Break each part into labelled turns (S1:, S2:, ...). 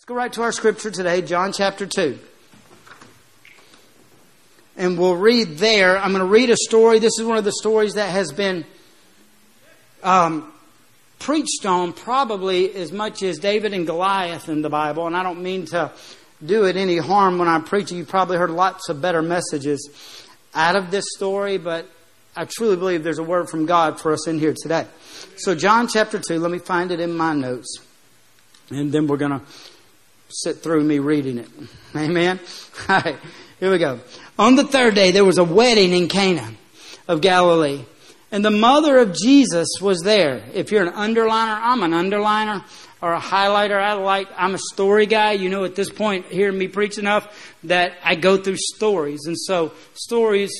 S1: Let's go right to our scripture today, John chapter 2. And we'll read there. I'm going to read a story. This is one of the stories that has been um, preached on probably as much as David and Goliath in the Bible. And I don't mean to do it any harm when I'm preaching. You've probably heard lots of better messages out of this story, but I truly believe there's a word from God for us in here today. So, John chapter 2, let me find it in my notes. And then we're going to sit through me reading it. Amen? All right, here we go. On the third day, there was a wedding in Cana of Galilee. And the mother of Jesus was there. If you're an underliner, I'm an underliner or a highlighter. I like, I'm a story guy. You know, at this point, hearing me preach enough that I go through stories. And so stories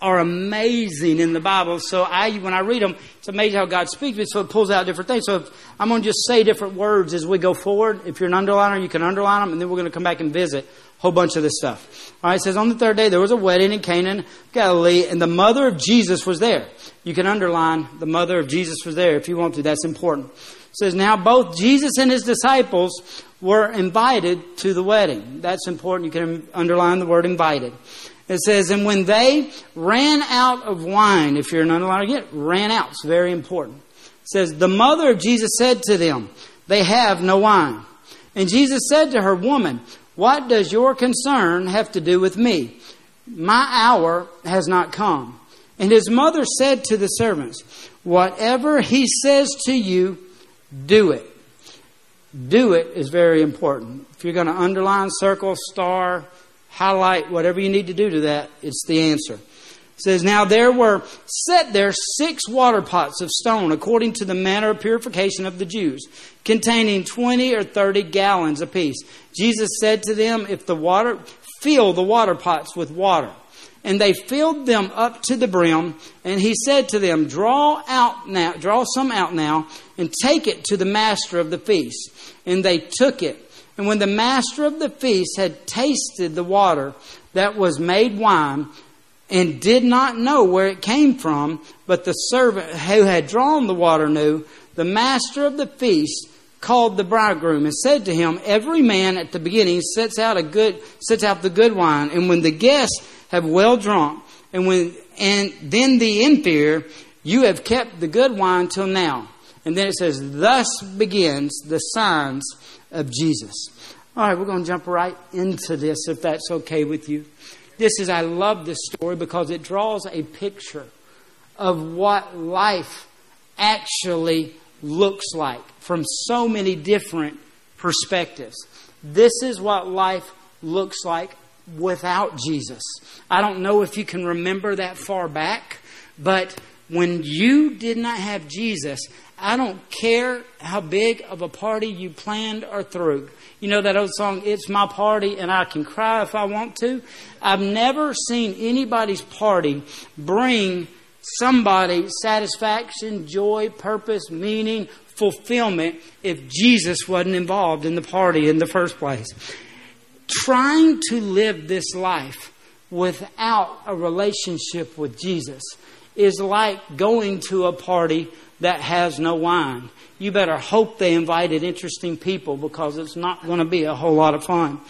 S1: are amazing in the Bible. So I, when I read them, it's amazing how God speaks me. So it pulls out different things. So I'm going to just say different words as we go forward. If you're an underliner, you can underline them, and then we're going to come back and visit a whole bunch of this stuff. All right. It says on the third day there was a wedding in Canaan, Galilee, and the mother of Jesus was there. You can underline the mother of Jesus was there if you want to. That's important. It says now both Jesus and his disciples were invited to the wedding. That's important. You can underline the word invited. It says, and when they ran out of wine, if you're an underliner again, ran out. It's very important. It says, the mother of Jesus said to them, they have no wine. And Jesus said to her, woman, what does your concern have to do with me? My hour has not come. And his mother said to the servants, whatever he says to you, do it. Do it is very important. If you're going to underline, circle, star, highlight whatever you need to do to that, it's the answer. It says, Now there were set there six water pots of stone, according to the manner of purification of the Jews, containing twenty or thirty gallons apiece. Jesus said to them, If the water, fill the water pots with water. And they filled them up to the brim, and he said to them, Draw out now, draw some out now, and take it to the master of the feast. And they took it. And when the master of the feast had tasted the water that was made wine, and did not know where it came from, but the servant who had drawn the water knew, the master of the feast called the bridegroom and said to him, Every man at the beginning sets out a good sets out the good wine, and when the guests have well drunk, and when and then the inferior, you have kept the good wine till now. And then it says, Thus begins the signs of Jesus. All right, we're going to jump right into this if that's okay with you. This is, I love this story because it draws a picture of what life actually looks like from so many different perspectives. This is what life looks like without Jesus. I don't know if you can remember that far back, but when you did not have Jesus, I don't care how big of a party you planned or threw. You know that old song, It's My Party and I Can Cry If I Want to? I've never seen anybody's party bring somebody satisfaction, joy, purpose, meaning, fulfillment if Jesus wasn't involved in the party in the first place. Trying to live this life without a relationship with Jesus is like going to a party that has no wine. You better hope they invited interesting people because it's not going to be a whole lot of fun.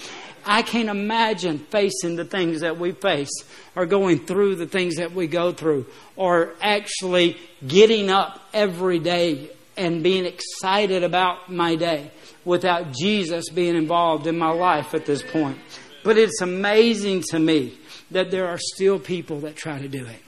S1: I can't imagine facing the things that we face or going through the things that we go through or actually getting up every day and being excited about my day without Jesus being involved in my life at this point. But it's amazing to me that there are still people that try to do it.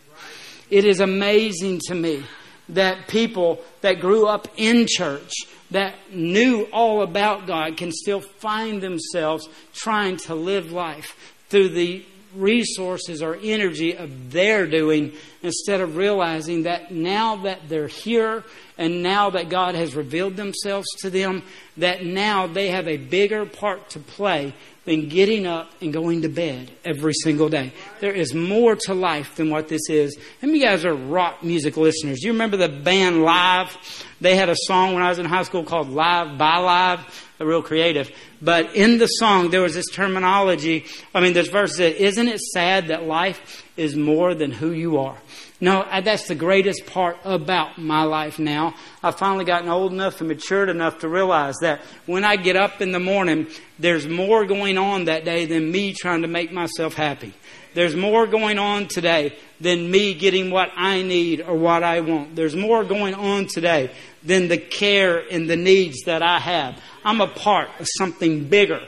S1: It is amazing to me that people that grew up in church, that knew all about God, can still find themselves trying to live life through the resources or energy of their doing instead of realizing that now that they're here and now that God has revealed themselves to them, that now they have a bigger part to play than getting up and going to bed every single day. There is more to life than what this is. And you guys are rock music listeners? You remember the band Live? They had a song when I was in high school called Live by Live. Real creative. But in the song, there was this terminology. I mean, this verse that, isn't it sad that life is more than who you are? No, that's the greatest part about my life now. I've finally gotten old enough and matured enough to realize that when I get up in the morning, there's more going on that day than me trying to make myself happy. There's more going on today than me getting what I need or what I want. There's more going on today than the care and the needs that I have. I'm a part of something bigger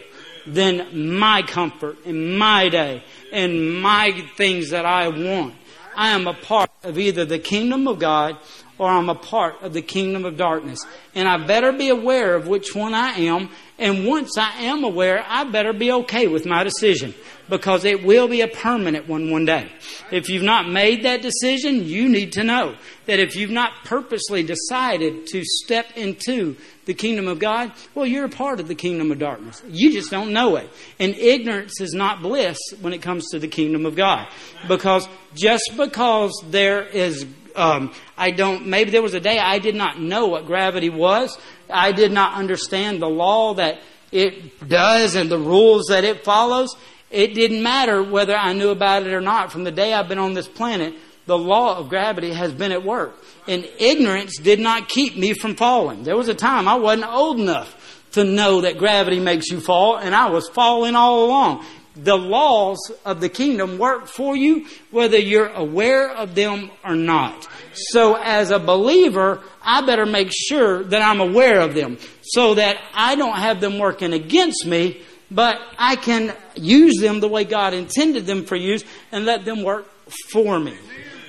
S1: than my comfort and my day and my things that I want. I am a part of either the kingdom of God or I'm a part of the kingdom of darkness. And I better be aware of which one I am. And once I am aware, I better be okay with my decision because it will be a permanent one one day. If you've not made that decision, you need to know that if you've not purposely decided to step into the kingdom of God, well, you're a part of the kingdom of darkness. You just don't know it. And ignorance is not bliss when it comes to the kingdom of God. Because just because there is um, I don't, maybe there was a day I did not know what gravity was. I did not understand the law that it does and the rules that it follows. It didn't matter whether I knew about it or not. From the day I've been on this planet, the law of gravity has been at work. And ignorance did not keep me from falling. There was a time I wasn't old enough to know that gravity makes you fall, and I was falling all along. The laws of the kingdom work for you whether you're aware of them or not. So as a believer, I better make sure that I'm aware of them so that I don't have them working against me, but I can use them the way God intended them for use and let them work for me.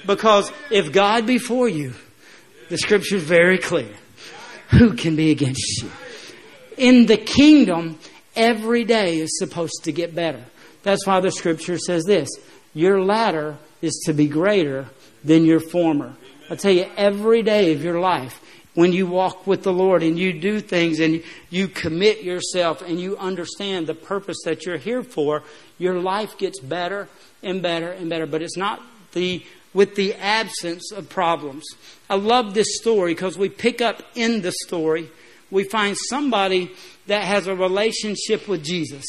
S1: Because if God be for you, the scripture is very clear. Who can be against you? In the kingdom, every day is supposed to get better. That's why the scripture says this Your latter is to be greater than your former. I tell you, every day of your life, when you walk with the Lord and you do things and you commit yourself and you understand the purpose that you're here for, your life gets better and better and better. But it's not the with the absence of problems. I love this story because we pick up in the story, we find somebody that has a relationship with Jesus.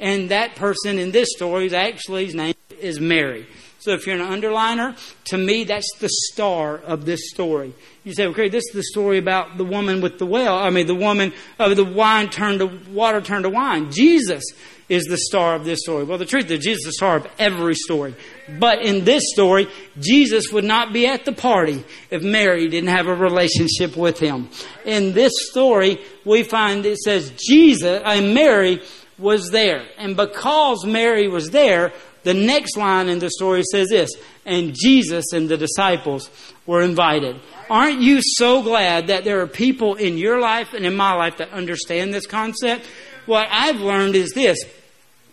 S1: And that person in this story is actually his name is Mary. So if you're an underliner, to me, that's the star of this story. You say, okay, this is the story about the woman with the well. I mean, the woman of the wine turned to water turned to wine. Jesus is the star of this story. Well, the truth is, Jesus is the star of every story. But in this story, Jesus would not be at the party if Mary didn't have a relationship with him. In this story, we find it says Jesus and Mary was there. And because Mary was there, the next line in the story says this and Jesus and the disciples were invited. Aren't you so glad that there are people in your life and in my life that understand this concept? What I've learned is this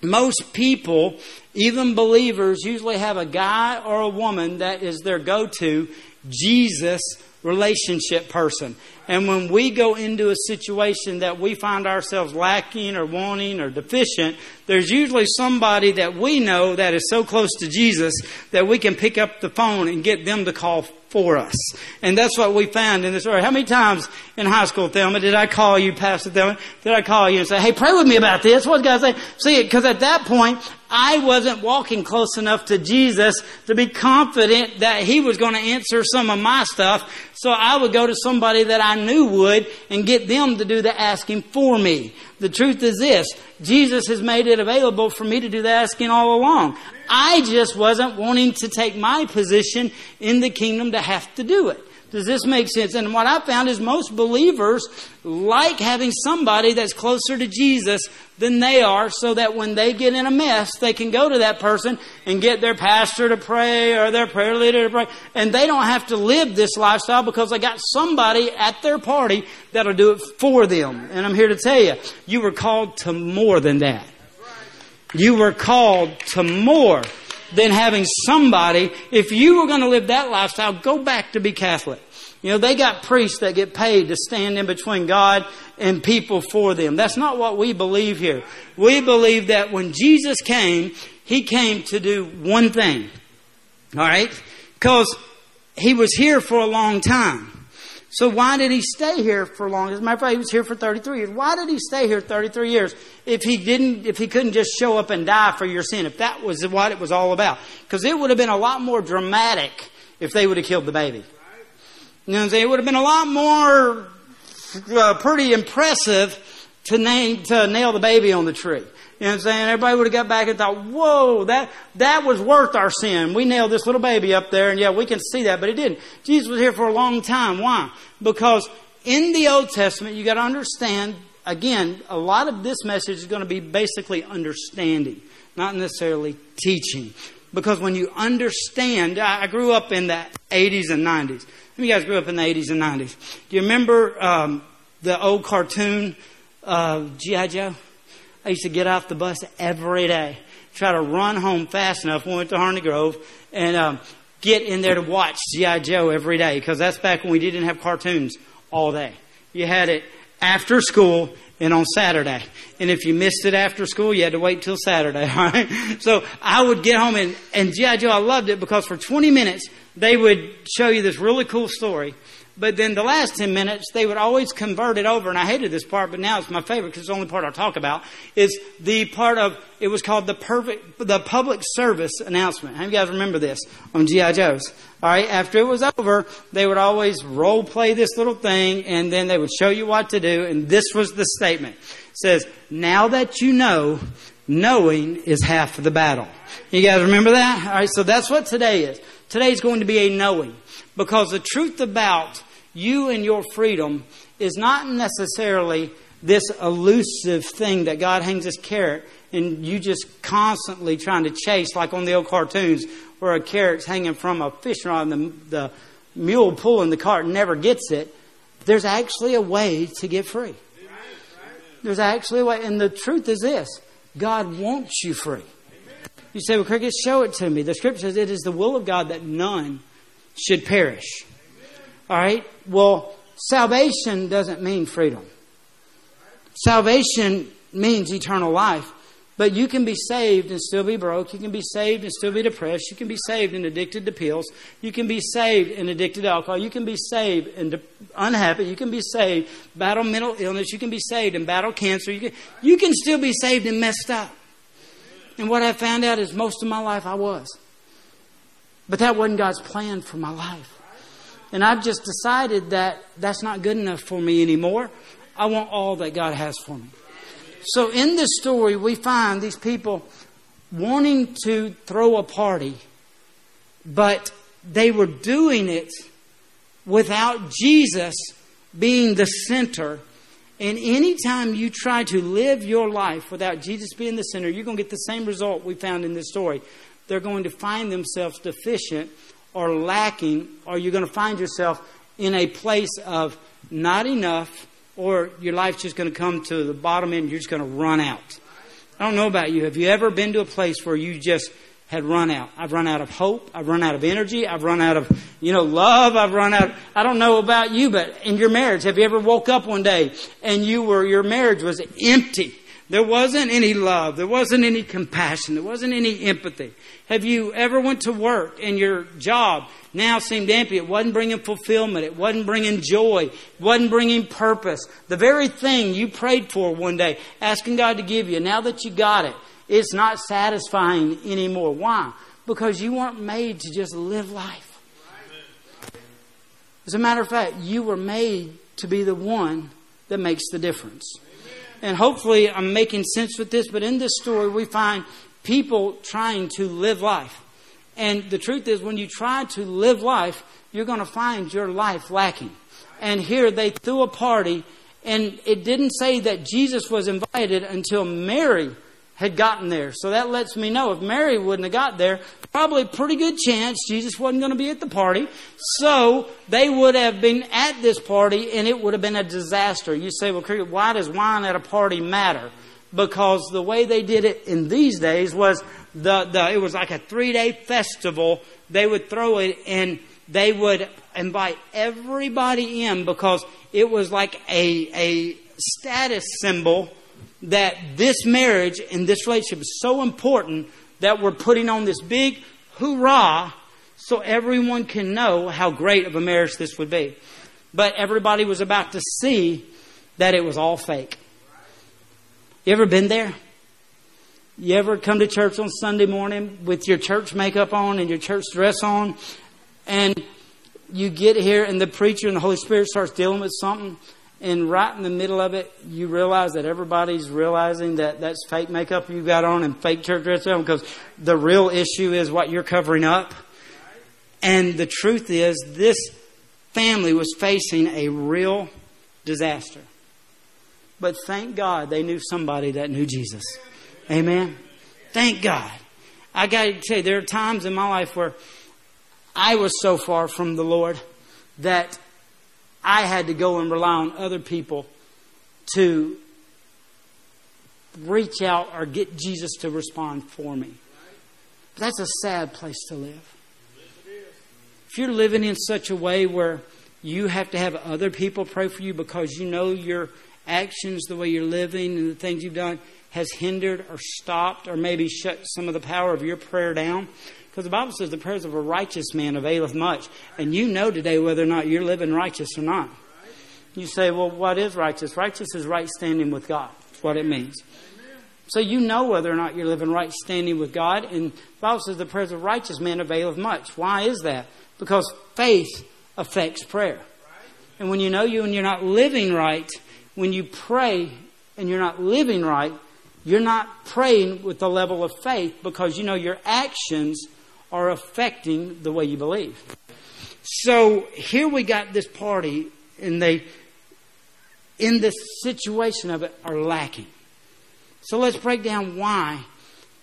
S1: most people, even believers, usually have a guy or a woman that is their go to Jesus relationship person. And when we go into a situation that we find ourselves lacking or wanting or deficient, there's usually somebody that we know that is so close to Jesus that we can pick up the phone and get them to call for us. And that's what we found in this story. How many times in high school, Thelma, did I call you, Pastor Thelma? Did I call you and say, hey, pray with me about this? What God say? See, because at that point, I wasn't walking close enough to Jesus to be confident that He was going to answer some of my stuff. So I would go to somebody that I knew would and get them to do the asking for me. The truth is this Jesus has made it available for me to do the asking all along. I just wasn't wanting to take my position in the kingdom to have to do it. Does this make sense? And what I found is most believers like having somebody that's closer to Jesus than they are so that when they get in a mess, they can go to that person and get their pastor to pray or their prayer leader to pray. And they don't have to live this lifestyle because they got somebody at their party that'll do it for them. And I'm here to tell you, you were called to more than that. You were called to more than having somebody. If you were going to live that lifestyle, go back to be Catholic. You know, they got priests that get paid to stand in between God and people for them. That's not what we believe here. We believe that when Jesus came, He came to do one thing. Alright? Because He was here for a long time. So why did he stay here for long? As a matter of fact, he was here for 33 years. Why did he stay here 33 years if he didn't, if he couldn't just show up and die for your sin? If that was what it was all about, because it would have been a lot more dramatic if they would have killed the baby. You know what I'm saying? It would have been a lot more uh, pretty impressive to name to nail the baby on the tree. You know what I'm saying? Everybody would have got back and thought, whoa, that, that was worth our sin. We nailed this little baby up there, and yeah, we can see that, but it didn't. Jesus was here for a long time. Why? Because in the Old Testament, you got to understand, again, a lot of this message is going to be basically understanding, not necessarily teaching. Because when you understand, I grew up in the 80s and 90s. Some of you guys grew up in the 80s and 90s. Do you remember um, the old cartoon, G.I. Joe? I used to get off the bus every day, try to run home fast enough. We went to Harmony Grove and um, get in there to watch GI Joe every day because that's back when we didn't have cartoons all day. You had it after school and on Saturday. And if you missed it after school, you had to wait till Saturday, all right? So I would get home and, and G.I. Joe, I loved it because for 20 minutes, they would show you this really cool story but then the last 10 minutes, they would always convert it over, and I hated this part, but now it's my favorite because it's the only part I'll talk about, is the part of, it was called the perfect, the public service announcement. How you guys remember this on G.I. Joe's? Alright, after it was over, they would always role play this little thing, and then they would show you what to do, and this was the statement. It says, now that you know, knowing is half of the battle. You guys remember that? Alright, so that's what today is. Today is going to be a knowing. Because the truth about you and your freedom is not necessarily this elusive thing that God hangs this carrot and you just constantly trying to chase, like on the old cartoons where a carrot's hanging from a fishing rod and the, the mule pulling the cart never gets it. There's actually a way to get free. There's actually a way. And the truth is this God wants you free. You say, well, Cricket, show it to me. The scripture says it is the will of God that none should perish. All right? Well, salvation doesn't mean freedom. Salvation means eternal life. But you can be saved and still be broke. You can be saved and still be depressed. You can be saved and addicted to pills. You can be saved and addicted to alcohol. You can be saved and de- unhappy. You can be saved, battle mental illness. You can be saved and battle cancer. You can, you can still be saved and messed up. And what I found out is most of my life I was. But that wasn't God's plan for my life. And I've just decided that that's not good enough for me anymore. I want all that God has for me. So in this story, we find these people wanting to throw a party, but they were doing it without Jesus being the center. And anytime you try to live your life without Jesus being the center, you're going to get the same result we found in this story. They're going to find themselves deficient or lacking, or you're going to find yourself in a place of not enough, or your life's just going to come to the bottom end, you're just going to run out. I don't know about you. Have you ever been to a place where you just had run out? I've run out of hope. I've run out of energy. I've run out of, you know, love. I've run out. I don't know about you, but in your marriage, have you ever woke up one day and you were, your marriage was empty? There wasn't any love. There wasn't any compassion. There wasn't any empathy. Have you ever went to work and your job now seemed empty? It wasn't bringing fulfillment. It wasn't bringing joy. It wasn't bringing purpose. The very thing you prayed for one day, asking God to give you, now that you got it, it's not satisfying anymore. Why? Because you weren't made to just live life. As a matter of fact, you were made to be the one that makes the difference and hopefully I'm making sense with this, but in this story we find people trying to live life. And the truth is, when you try to live life, you're going to find your life lacking. And here they threw a party, and it didn't say that Jesus was invited until Mary had gotten there. So that lets me know if Mary wouldn't have got there, probably pretty good chance Jesus wasn't going to be at the party. So they would have been at this party and it would have been a disaster. You say, well, why does wine at a party matter? Because the way they did it in these days was the, the it was like a three day festival. They would throw it and they would invite everybody in because it was like a, a status symbol that this marriage and this relationship is so important that we're putting on this big hoorah so everyone can know how great of a marriage this would be. but everybody was about to see that it was all fake. You ever been there? You ever come to church on Sunday morning with your church makeup on and your church dress on, and you get here and the preacher and the Holy Spirit starts dealing with something, and right in the middle of it, you realize that everybody's realizing that that's fake makeup you got on and fake church dress on because the real issue is what you're covering up. And the truth is, this family was facing a real disaster. But thank God they knew somebody that knew Jesus. Amen. Thank God. I got to tell you, there are times in my life where I was so far from the Lord that I had to go and rely on other people to reach out or get Jesus to respond for me. That's a sad place to live. If you're living in such a way where you have to have other people pray for you because you know your actions, the way you're living, and the things you've done has hindered or stopped or maybe shut some of the power of your prayer down. Because the Bible says the prayers of a righteous man availeth much. And you know today whether or not you're living righteous or not. You say, well, what is righteous? Righteous is right standing with God. That's what it means. So you know whether or not you're living right standing with God. And the Bible says the prayers of righteous man availeth much. Why is that? Because faith affects prayer. And when you know you and you're not living right, when you pray and you're not living right, you're not praying with the level of faith because you know your actions are affecting the way you believe. So here we got this party, and they, in this situation of it, are lacking. So let's break down why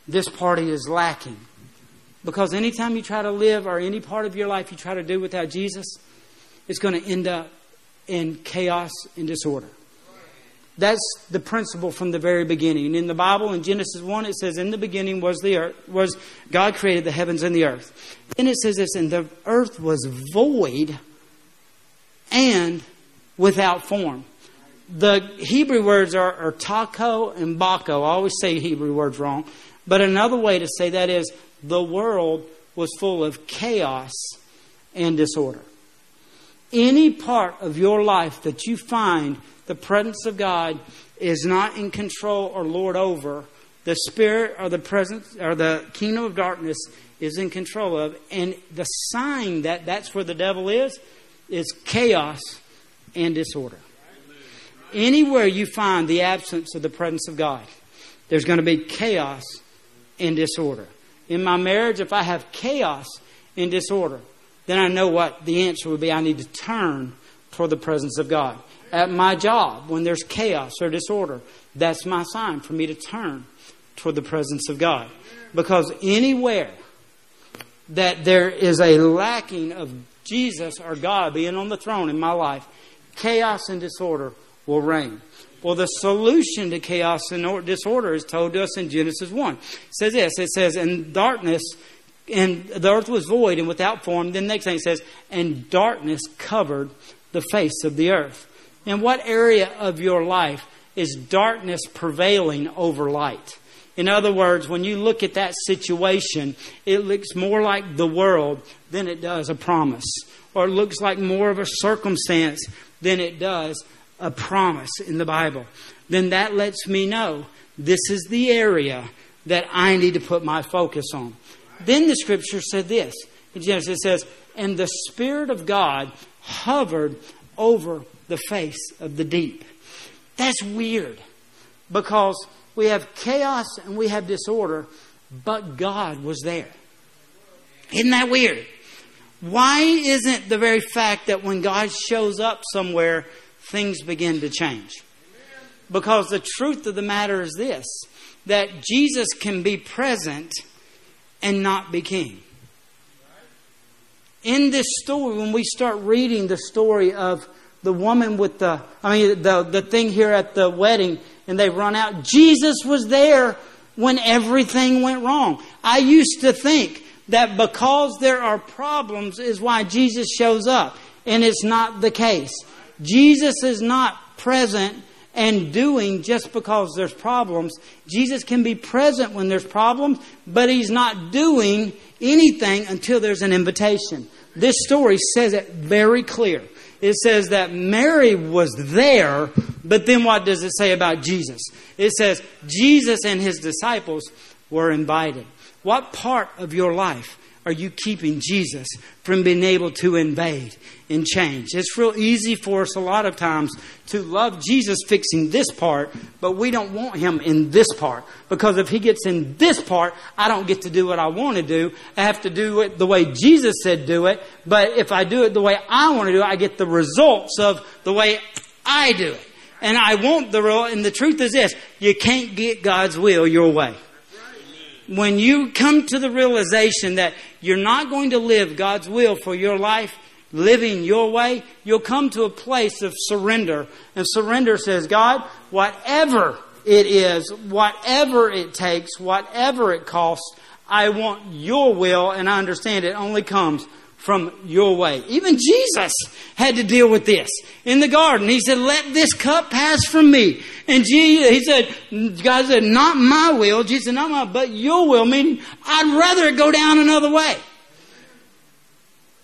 S1: this party is lacking. Because anytime you try to live or any part of your life you try to do without Jesus, it's going to end up in chaos and disorder. That's the principle from the very beginning. In the Bible, in Genesis 1, it says, In the beginning was the earth, was God created the heavens and the earth. Then it says this, and the earth was void and without form. The Hebrew words are, are and bako. I always say Hebrew words wrong. But another way to say that is the world was full of chaos and disorder. Any part of your life that you find the presence of God is not in control or lord over, the spirit or the presence or the kingdom of darkness is in control of. And the sign that that's where the devil is, is chaos and disorder. Anywhere you find the absence of the presence of God, there's going to be chaos and disorder. In my marriage, if I have chaos and disorder, then I know what the answer would be. I need to turn toward the presence of God at my job when there's chaos or disorder, that's my sign for me to turn toward the presence of God. Because anywhere that there is a lacking of Jesus or God being on the throne in my life, chaos and disorder will reign. Well, the solution to chaos and disorder is told to us in Genesis 1. It says this it says, In darkness, and the earth was void and without form. Then the next thing it says, And darkness covered the face of the earth. In what area of your life is darkness prevailing over light? In other words, when you look at that situation, it looks more like the world than it does a promise. Or it looks like more of a circumstance than it does a promise in the Bible. Then that lets me know this is the area that I need to put my focus on. Then the scripture said this. In Genesis it says, And the Spirit of God hovered over the face of the deep. That's weird because we have chaos and we have disorder, but God was there. Isn't that weird? Why isn't the very fact that when God shows up somewhere, things begin to change? Because the truth of the matter is this that Jesus can be present and not be king. In this story, when we start reading the story of the woman with the, I mean, the, the thing here at the wedding, and they run out. Jesus was there when everything went wrong. I used to think that because there are problems is why Jesus shows up, and it's not the case. Jesus is not present and doing just because there's problems. Jesus can be present when there's problems, but he's not doing anything until there's an invitation. This story says it very clear. It says that Mary was there, but then what does it say about Jesus? It says Jesus and his disciples were invited. What part of your life are you keeping Jesus from being able to invade and change? It's real easy for us a lot of times to love Jesus fixing this part, but we don't want him in this part. Because if he gets in this part, I don't get to do what I want to do. I have to do it the way Jesus said do it. But if I do it the way I want to do it, I get the results of the way I do it. And I want the real, and the truth is this, you can't get God's will your way when you come to the realization that you're not going to live God's will for your life, living your way, you'll come to a place of surrender. And surrender says, God, whatever it is, whatever it takes, whatever it costs, I want your will, and I understand it only comes from your way. Even Jesus had to deal with this in the garden. He said, Let this cup pass from me. And Jesus, he said, God said, Not my will. Jesus said, Not my, but your will, meaning I'd rather go down another way.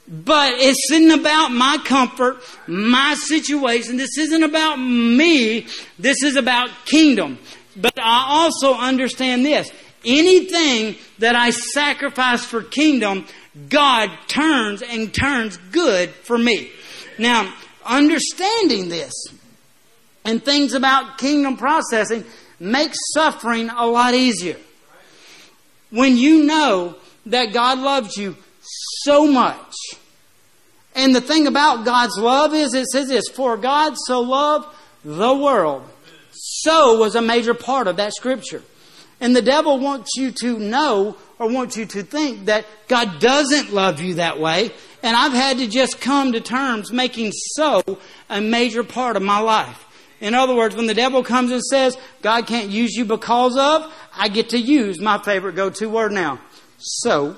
S1: But it's isn't about my comfort, my situation. This isn't about me. This is about kingdom. But I also understand this. Anything that I sacrifice for kingdom, God turns and turns good for me. Now, understanding this and things about kingdom processing makes suffering a lot easier. When you know that God loves you so much. And the thing about God's love is it says this, for God so loved the world. So was a major part of that scripture. And the devil wants you to know or want you to think that God doesn't love you that way. And I've had to just come to terms making so a major part of my life. In other words, when the devil comes and says, God can't use you because of, I get to use my favorite go-to word now. So,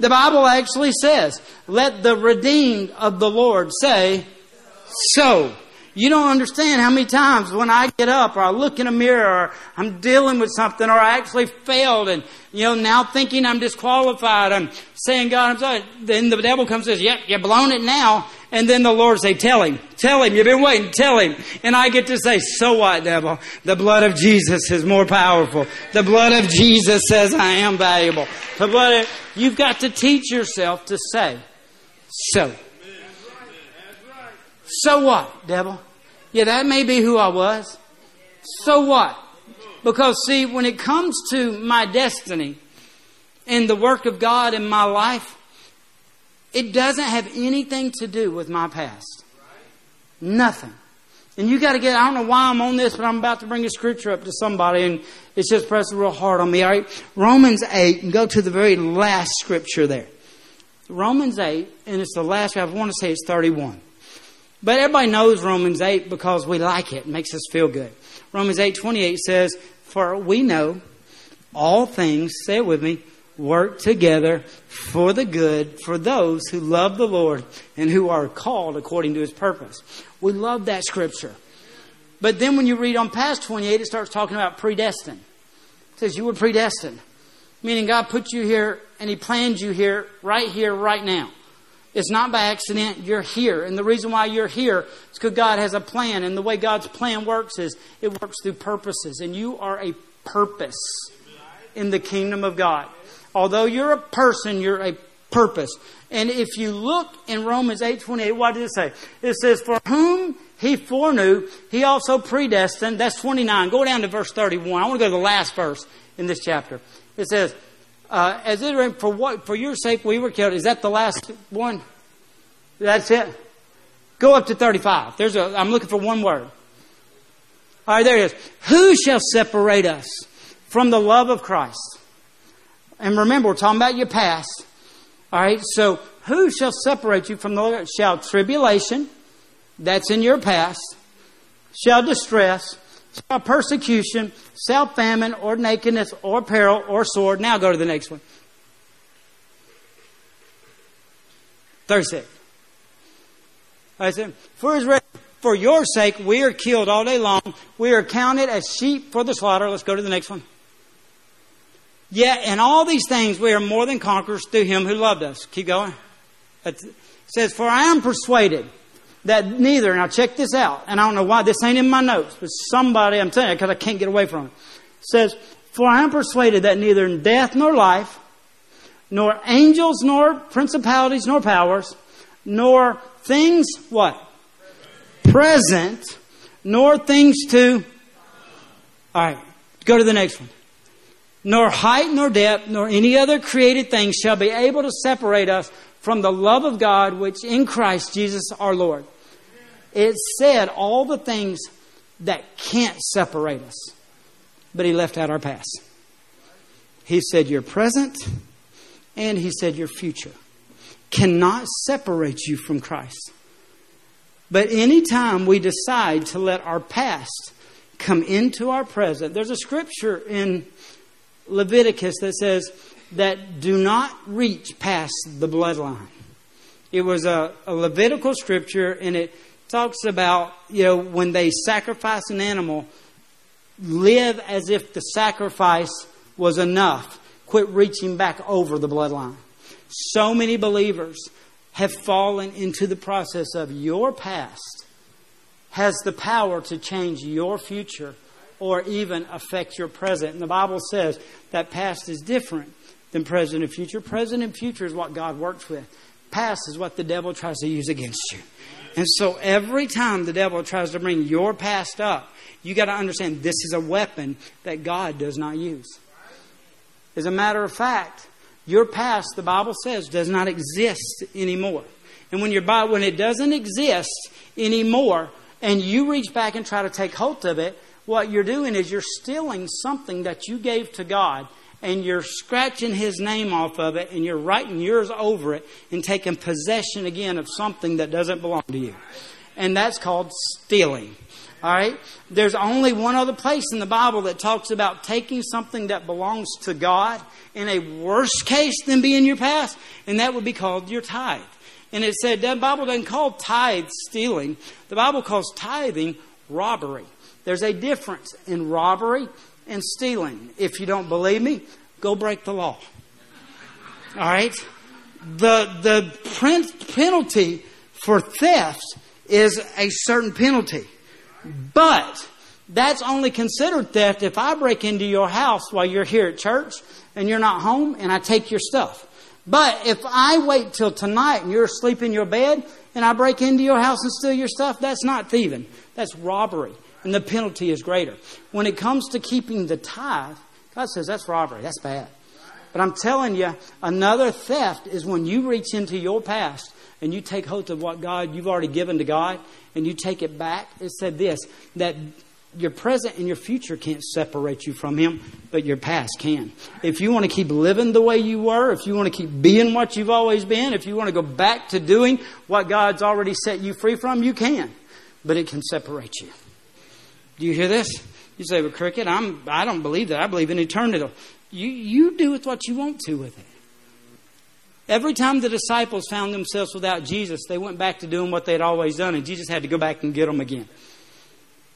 S1: the Bible actually says, let the redeemed of the Lord say, so. You don't understand how many times when I get up or I look in a mirror or I'm dealing with something or I actually failed and, you know, now thinking I'm disqualified, I'm saying, God, I'm sorry. Then the devil comes and says, yep, you've blown it now. And then the Lord say, tell him, tell him, you've been waiting, tell him. And I get to say, so what, devil? The blood of Jesus is more powerful. The blood of Jesus says I am valuable. The blood of, you've got to teach yourself to say, so. So what, devil? Yeah, that may be who I was. So what? Because, see, when it comes to my destiny and the work of God in my life, it doesn't have anything to do with my past. Nothing. And you got to get, I don't know why I'm on this, but I'm about to bring a scripture up to somebody, and it's just pressing real hard on me. All right? Romans 8, and go to the very last scripture there. Romans 8, and it's the last, I want to say it's 31. But everybody knows Romans 8 because we like it. It makes us feel good. Romans 8 28 says, For we know all things, say it with me, work together for the good for those who love the Lord and who are called according to his purpose. We love that scripture. But then when you read on past 28, it starts talking about predestined. It says you were predestined. Meaning God put you here and he planned you here, right here, right now. It's not by accident. You're here. And the reason why you're here is because God has a plan. And the way God's plan works is it works through purposes. And you are a purpose in the kingdom of God. Although you're a person, you're a purpose. And if you look in Romans 8 28, what does it say? It says, For whom he foreknew, he also predestined. That's 29. Go down to verse 31. I want to go to the last verse in this chapter. It says, uh, as it for what for your sake we were killed. Is that the last one? That's it. Go up to thirty-five. There's a. I'm looking for one word. All right, there it is. Who shall separate us from the love of Christ? And remember, we're talking about your past. All right, so who shall separate you from the Lord? Shall tribulation, that's in your past, shall distress, shall persecution, shall famine, or nakedness, or peril, or sword. Now go to the next one. 36. I said, for, his, for your sake we are killed all day long. We are counted as sheep for the slaughter. Let's go to the next one. Yet in all these things we are more than conquerors through him who loved us. Keep going. It says, For I am persuaded that neither, now check this out, and I don't know why this ain't in my notes, but somebody, I'm telling you, because I can't get away from it, says, For I am persuaded that neither death nor life, nor angels, nor principalities, nor powers, nor things, what? Present, nor things to. Alright, go to the next one. Nor height, nor depth, nor any other created thing shall be able to separate us from the love of God which in Christ Jesus our Lord. It said all the things that can't separate us, but He left out our past. He said, Your present and he said, Your future cannot separate you from Christ. But anytime we decide to let our past come into our present, there's a scripture in Leviticus that says that do not reach past the bloodline. It was a, a Levitical scripture and it talks about, you know, when they sacrifice an animal, live as if the sacrifice was enough Quit reaching back over the bloodline. So many believers have fallen into the process of your past has the power to change your future or even affect your present. And the Bible says that past is different than present and future. Present and future is what God works with. Past is what the devil tries to use against you. And so every time the devil tries to bring your past up, you got to understand this is a weapon that God does not use. As a matter of fact, your past, the Bible says, does not exist anymore. And when, your, when it doesn't exist anymore, and you reach back and try to take hold of it, what you're doing is you're stealing something that you gave to God and you're scratching his name off of it and you're writing yours over it and taking possession again of something that doesn't belong to you. And that's called stealing. All right? There's only one other place in the Bible that talks about taking something that belongs to God in a worse case than being your past, and that would be called your tithe. And it said the Bible doesn't call tithe stealing. The Bible calls tithing robbery. There's a difference in robbery and stealing. If you don't believe me, go break the law. All right? The the penalty for theft is a certain penalty. But that's only considered theft if I break into your house while you're here at church and you're not home and I take your stuff. But if I wait till tonight and you're asleep in your bed and I break into your house and steal your stuff, that's not thieving. That's robbery. And the penalty is greater. When it comes to keeping the tithe, God says that's robbery. That's bad. But I'm telling you, another theft is when you reach into your past and you take hold of what God you've already given to God and you take it back, it said this that your present and your future can't separate you from Him, but your past can. If you want to keep living the way you were, if you want to keep being what you've always been, if you want to go back to doing what God's already set you free from, you can. But it can separate you. Do you hear this? You say, well, Cricket, I'm, I don't believe that. I believe in eternity. You, you do with what you want to with it. Every time the disciples found themselves without Jesus, they went back to doing what they'd always done, and Jesus had to go back and get them again.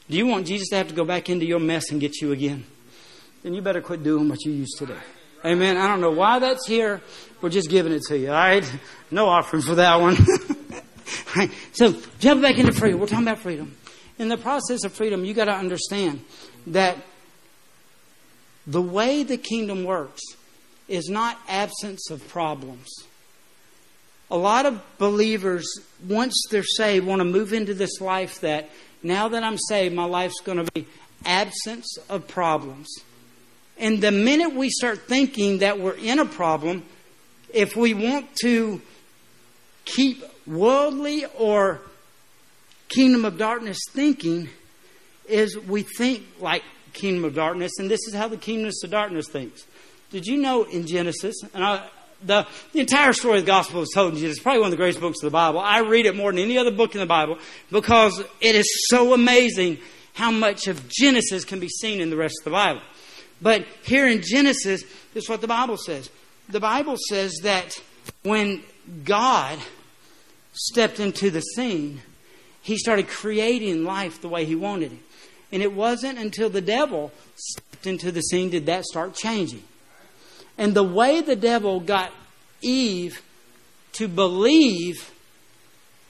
S1: Do you want Jesus to have to go back into your mess and get you again? Then you better quit doing what you used to do. Amen. I don't know why that's here. We're just giving it to you. All right. No offering for that one. right. So jump back into freedom. We're talking about freedom. In the process of freedom, you got to understand that the way the kingdom works is not absence of problems. A lot of believers, once they're saved, want to move into this life that now that I'm saved, my life's going to be absence of problems. And the minute we start thinking that we're in a problem, if we want to keep worldly or kingdom of darkness thinking, is we think like kingdom of darkness, and this is how the kingdom of darkness thinks. Did you know in Genesis, and I, the, the entire story of the gospel is told in Genesis, probably one of the greatest books of the Bible. I read it more than any other book in the Bible because it is so amazing how much of Genesis can be seen in the rest of the Bible. But here in Genesis, this is what the Bible says. The Bible says that when God stepped into the scene, he started creating life the way he wanted it. And it wasn't until the devil stepped into the scene did that start changing. And the way the devil got Eve to believe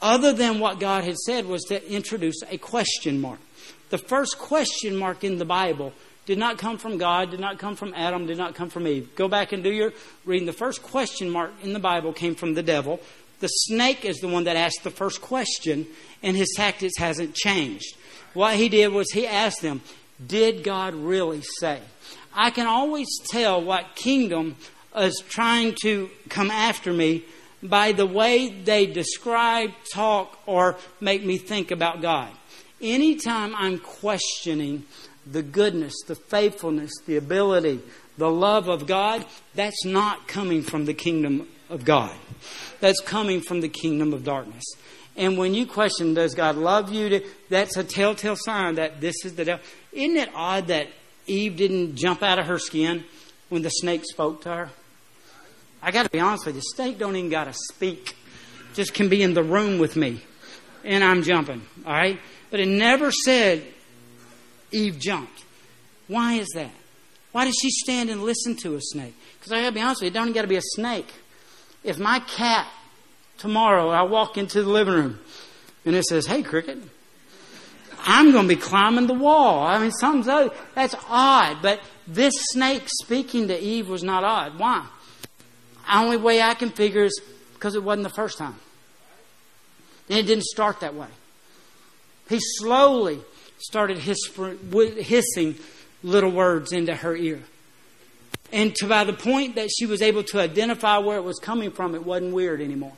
S1: other than what God had said, was to introduce a question mark. The first question mark in the Bible did not come from God, did not come from Adam, did not come from Eve. Go back and do your reading. The first question mark in the Bible came from the devil. The snake is the one that asked the first question, and his tactics hasn't changed. What he did was he asked them, Did God really say? I can always tell what kingdom is trying to come after me by the way they describe, talk, or make me think about God. Anytime I'm questioning the goodness, the faithfulness, the ability, the love of God, that's not coming from the kingdom of God. That's coming from the kingdom of darkness. And when you question, does God love you? That's a telltale sign that this is the devil. Isn't it odd that Eve didn't jump out of her skin when the snake spoke to her? I got to be honest with you, the snake don't even got to speak. Just can be in the room with me, and I'm jumping. All right, but it never said Eve jumped. Why is that? Why did she stand and listen to a snake? Because I got to be honest with you, it don't even got to be a snake. If my cat tomorrow I walk into the living room and it says, "Hey, cricket," I'm going to be climbing the wall. I mean, something's that's odd, but this snake speaking to Eve was not odd. Why? The only way I can figure is because it wasn't the first time. And it didn't start that way. He slowly started hissing little words into her ear. And to by the point that she was able to identify where it was coming from, it wasn't weird anymore.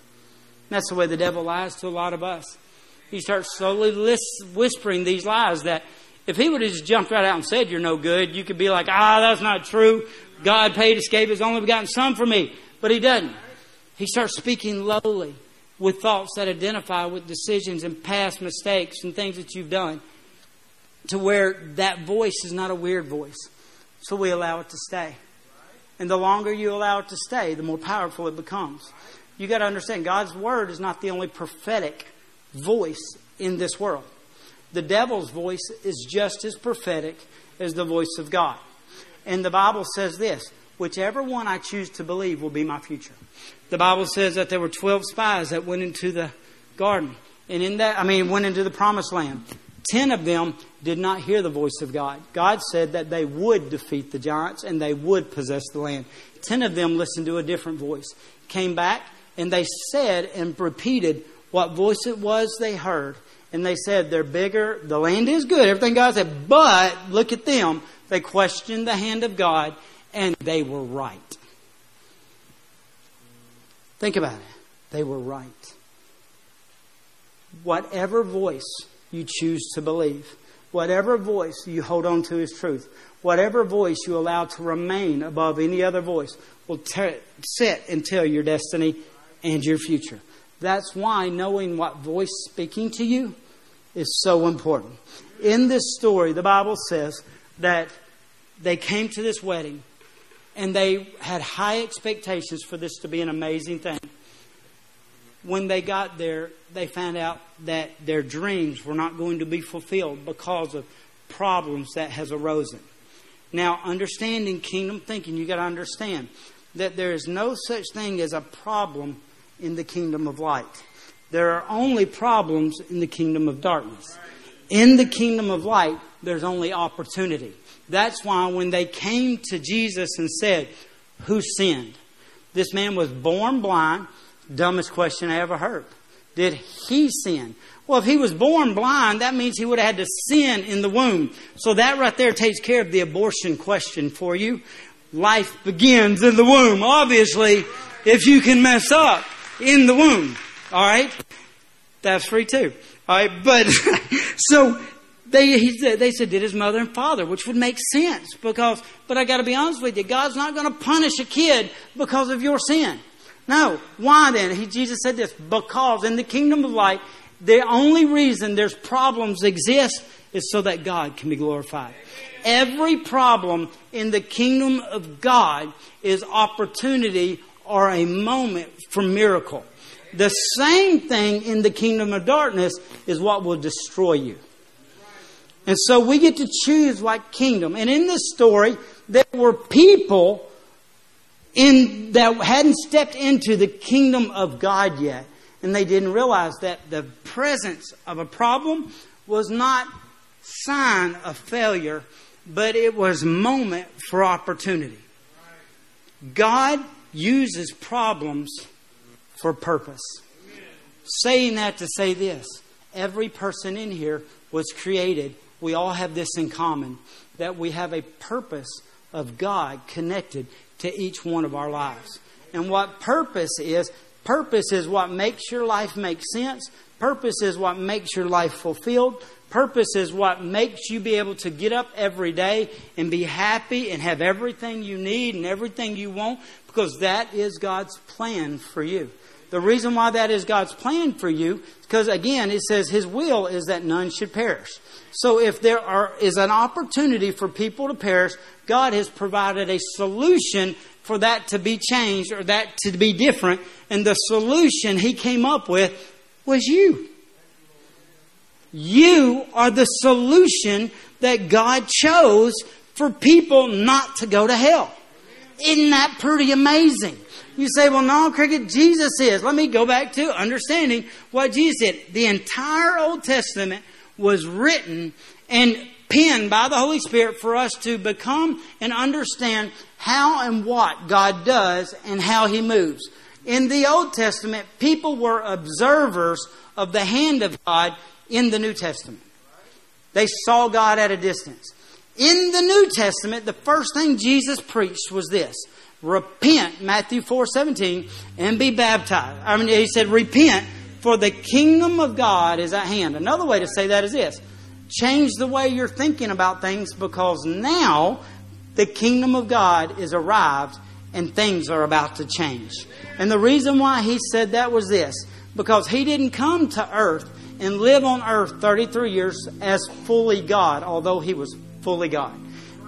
S1: That's the way the devil lies to a lot of us. He starts slowly list, whispering these lies that if he would have just jumped right out and said, You're no good, you could be like, Ah, that's not true. God paid escape his only begotten Son for me. But he doesn't. He starts speaking lowly with thoughts that identify with decisions and past mistakes and things that you've done to where that voice is not a weird voice. So we allow it to stay. And the longer you allow it to stay, the more powerful it becomes. You got to understand God's word is not the only prophetic voice in this world. The devil's voice is just as prophetic as the voice of God. And the Bible says this whichever one I choose to believe will be my future. The Bible says that there were 12 spies that went into the garden. And in that, I mean, went into the promised land. Ten of them did not hear the voice of God. God said that they would defeat the giants and they would possess the land. Ten of them listened to a different voice, came back, and they said and repeated what voice it was they heard. And they said, They're bigger, the land is good, everything God said, but look at them. They questioned the hand of God and they were right. Think about it. They were right. Whatever voice you choose to believe, whatever voice you hold on to is truth, whatever voice you allow to remain above any other voice, will set and tell your destiny and your future. That's why knowing what voice speaking to you is so important. In this story, the Bible says that they came to this wedding and they had high expectations for this to be an amazing thing. When they got there, they found out that their dreams were not going to be fulfilled because of problems that has arisen. Now, understanding kingdom thinking, you got to understand that there is no such thing as a problem in the kingdom of light. There are only problems in the kingdom of darkness. In the kingdom of light, there's only opportunity. That's why when they came to Jesus and said, Who sinned? This man was born blind. Dumbest question I ever heard. Did he sin? Well, if he was born blind, that means he would have had to sin in the womb. So that right there takes care of the abortion question for you. Life begins in the womb. Obviously, if you can mess up in the womb. All right? That's free too. All right? But, so they, he, they said, did his mother and father, which would make sense because, but I got to be honest with you, God's not going to punish a kid because of your sin. No. Why then? He, Jesus said this, because in the kingdom of light, the only reason there's problems exist is so that God can be glorified. Every problem in the kingdom of God is opportunity or a moment for miracle. The same thing in the kingdom of darkness is what will destroy you. And so we get to choose what kingdom. And in this story, there were people in, that hadn't stepped into the kingdom of God yet. and they didn't realize that the presence of a problem was not sign of failure, but it was moment for opportunity. God uses problems for purpose. Saying that to say this every person in here was created. We all have this in common that we have a purpose of God connected to each one of our lives. And what purpose is, purpose is what makes your life make sense. Purpose is what makes your life fulfilled. Purpose is what makes you be able to get up every day and be happy and have everything you need and everything you want because that is God's plan for you. The reason why that is God's plan for you because, again, it says His will is that none should perish. So if there are, is an opportunity for people to perish, God has provided a solution for that to be changed or that to be different. And the solution He came up with was you. You are the solution that God chose for people not to go to hell. Isn't that pretty amazing? You say, well, no, Cricket, Jesus is. Let me go back to understanding what Jesus said. The entire Old Testament was written and penned by the Holy Spirit for us to become and understand how and what God does and how He moves. In the Old Testament, people were observers of the hand of God in the New Testament. They saw God at a distance. In the New Testament, the first thing Jesus preached was this repent, Matthew 4 17, and be baptized. I mean, he said, repent, for the kingdom of God is at hand. Another way to say that is this change the way you're thinking about things because now the kingdom of God is arrived and things are about to change. And the reason why he said that was this because he didn't come to earth and live on earth 33 years as fully God, although he was fully God.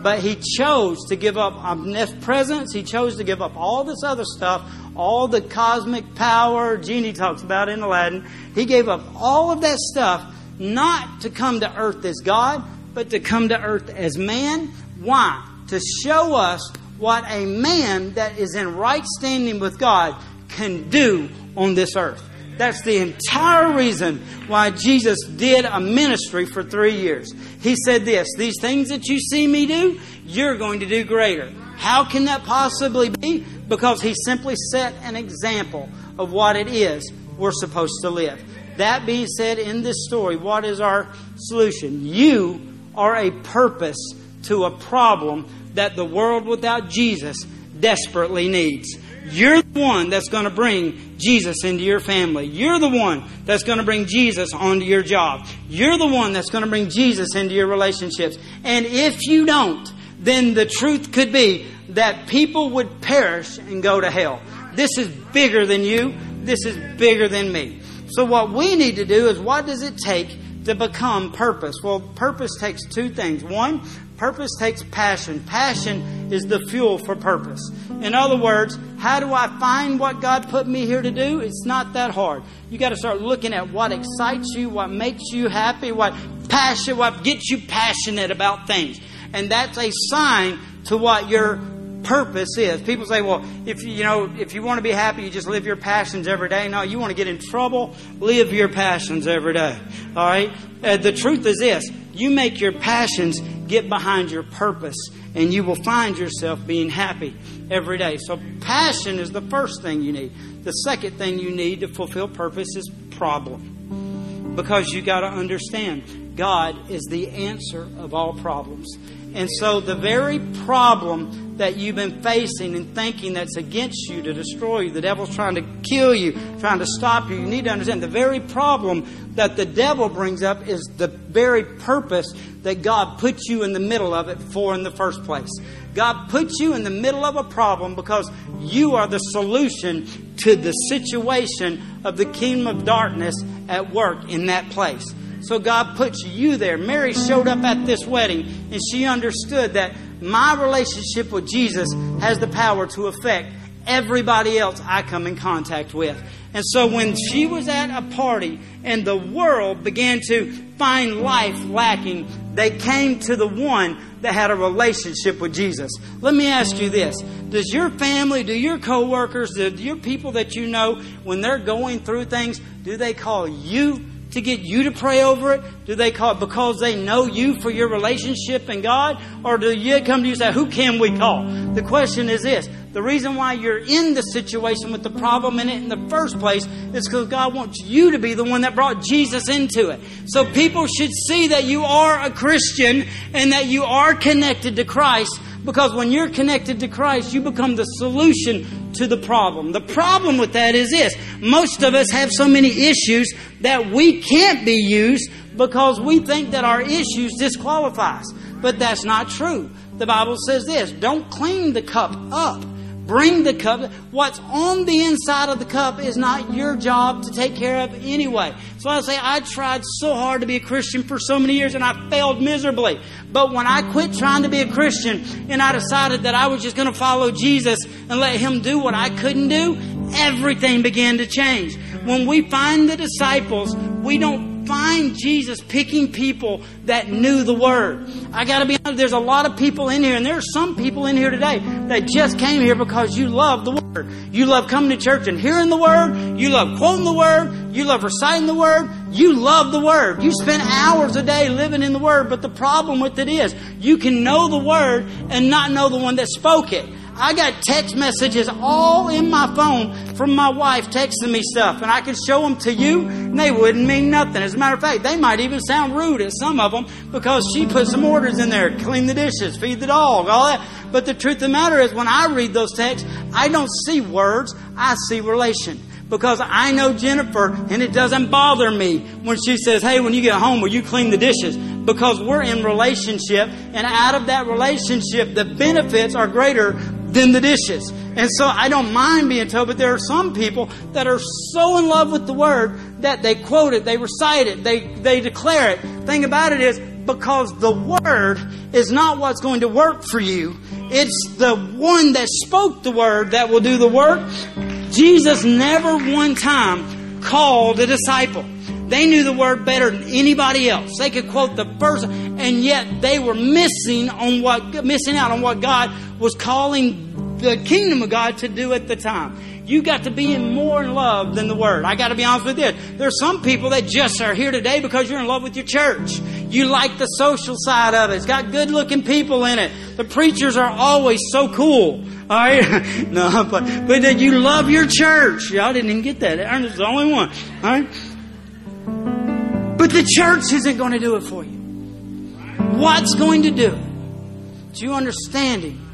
S1: But he chose to give up omnipresence. He chose to give up all this other stuff, all the cosmic power Genie talks about in Aladdin. He gave up all of that stuff not to come to earth as God, but to come to earth as man. Why? To show us what a man that is in right standing with God can do on this earth. That's the entire reason why Jesus did a ministry for three years. He said this These things that you see me do, you're going to do greater. How can that possibly be? Because he simply set an example of what it is we're supposed to live. That being said, in this story, what is our solution? You are a purpose to a problem that the world without Jesus desperately needs. You're the one that's going to bring Jesus into your family. You're the one that's going to bring Jesus onto your job. You're the one that's going to bring Jesus into your relationships. And if you don't, then the truth could be that people would perish and go to hell. This is bigger than you. This is bigger than me. So what we need to do is what does it take to become purpose? Well, purpose takes two things. One, Purpose takes passion. Passion is the fuel for purpose. In other words, how do I find what God put me here to do? It's not that hard. You got to start looking at what excites you, what makes you happy, what passion, what gets you passionate about things. And that's a sign to what your purpose is. People say, well, if you know, if you want to be happy, you just live your passions every day. No, you want to get in trouble, live your passions every day. All right? Uh, the truth is this you make your passions get behind your purpose, and you will find yourself being happy every day. So, passion is the first thing you need. The second thing you need to fulfill purpose is problem. Because you got to understand, God is the answer of all problems. And so, the very problem that you've been facing and thinking that's against you to destroy you. The devil's trying to kill you, trying to stop you. You need to understand the very problem that the devil brings up is the very purpose that God put you in the middle of it for in the first place. God put you in the middle of a problem because you are the solution to the situation of the kingdom of darkness at work in that place. So God puts you there. Mary showed up at this wedding and she understood that my relationship with Jesus has the power to affect everybody else I come in contact with. And so when she was at a party and the world began to find life lacking, They came to the one that had a relationship with Jesus. Let me ask you this. Does your family, do your coworkers, do your people that you know, when they're going through things, do they call you to get you to pray over it? Do they call it because they know you for your relationship and God? Or do you come to you and say, who can we call? The question is this. The reason why you're in the situation with the problem in it in the first place is because God wants you to be the one that brought Jesus into it. So people should see that you are a Christian and that you are connected to Christ because when you're connected to Christ, you become the solution to the problem. The problem with that is this. Most of us have so many issues that we can't be used because we think that our issues disqualify us. But that's not true. The Bible says this, don't clean the cup up Bring the cup. What's on the inside of the cup is not your job to take care of anyway. So I say, I tried so hard to be a Christian for so many years and I failed miserably. But when I quit trying to be a Christian and I decided that I was just going to follow Jesus and let Him do what I couldn't do, everything began to change. When we find the disciples, we don't find Jesus picking people that knew the Word. I got to be honest, there's a lot of people in here, and there are some people in here today that just came here because you love the Word. You love coming to church and hearing the Word. You love quoting the Word. You love reciting the Word. You love the Word. You spend hours a day living in the Word, but the problem with it is you can know the Word and not know the one that spoke it. I got text messages all in my phone from my wife texting me stuff, and I could show them to you, and they wouldn't mean nothing. As a matter of fact, they might even sound rude at some of them because she put some orders in there clean the dishes, feed the dog, all that. But the truth of the matter is, when I read those texts, I don't see words, I see relation because I know Jennifer and it doesn't bother me when she says, Hey, when you get home, will you clean the dishes? Because we're in relationship and out of that relationship, the benefits are greater than the dishes. And so I don't mind being told, but there are some people that are so in love with the word that they quote it, they recite it, they, they declare it. Thing about it is, because the word is not what's going to work for you. It's the one that spoke the word that will do the work. Jesus never one time called a disciple. They knew the word better than anybody else. They could quote the first, and yet they were missing on what missing out on what God was calling the kingdom of God to do at the time. You got to be in more in love than the word. I got to be honest with you. There's some people that just are here today because you're in love with your church. You like the social side of it. It's got good looking people in it. The preachers are always so cool. All right? no, but, but that you love your church. Y'all didn't even get that. Ernest the only one. All right? But the church isn't going to do it for you. What's going to do it? It's you understanding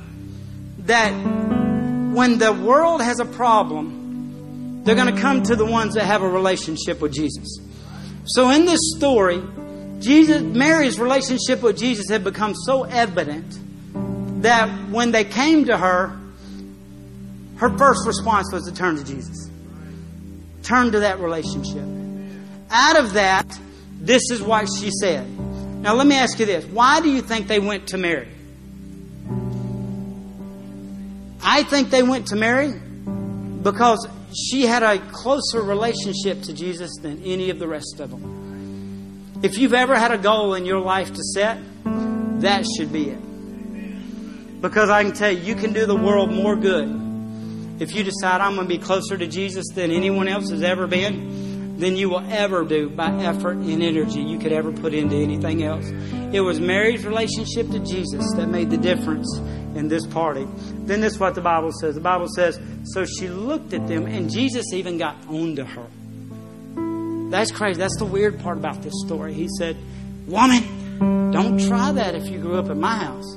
S1: that when the world has a problem, they're going to come to the ones that have a relationship with Jesus. So in this story, Jesus, Mary's relationship with Jesus had become so evident that when they came to her, her first response was to turn to Jesus. Turn to that relationship. Out of that, this is what she said. Now, let me ask you this. Why do you think they went to Mary? I think they went to Mary because she had a closer relationship to Jesus than any of the rest of them. If you've ever had a goal in your life to set, that should be it. Because I can tell you, you can do the world more good if you decide I'm going to be closer to Jesus than anyone else has ever been than you will ever do by effort and energy you could ever put into anything else. It was Mary's relationship to Jesus that made the difference in this party. Then this is what the Bible says. The Bible says, So she looked at them, and Jesus even got on to her. That's crazy. That's the weird part about this story. He said, Woman, don't try that if you grew up in my house.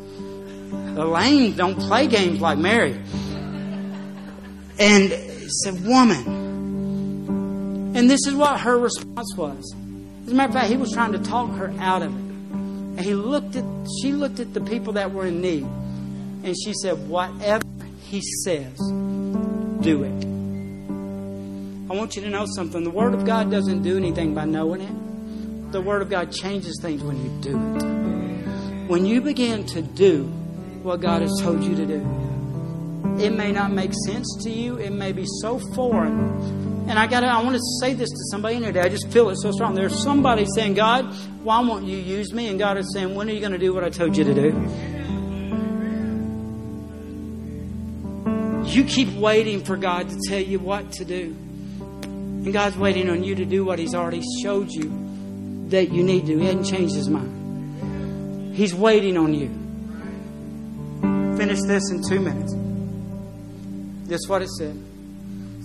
S1: The lame don't play games like Mary. And he said, Woman, and this is what her response was. As a matter of fact, he was trying to talk her out of it. And he looked at she looked at the people that were in need. And she said, Whatever he says, do it. I want you to know something. The Word of God doesn't do anything by knowing it. The Word of God changes things when you do it. When you begin to do what God has told you to do, it may not make sense to you, it may be so foreign And I got I want to say this to somebody today. I just feel it so strong. There's somebody saying, God, why won't you use me? And God is saying, when are you going to do what I told you to do? You keep waiting for God to tell you what to do. And God's waiting on you to do what He's already showed you that you need to. He hasn't changed His mind. He's waiting on you. Finish this in two minutes. This is what it said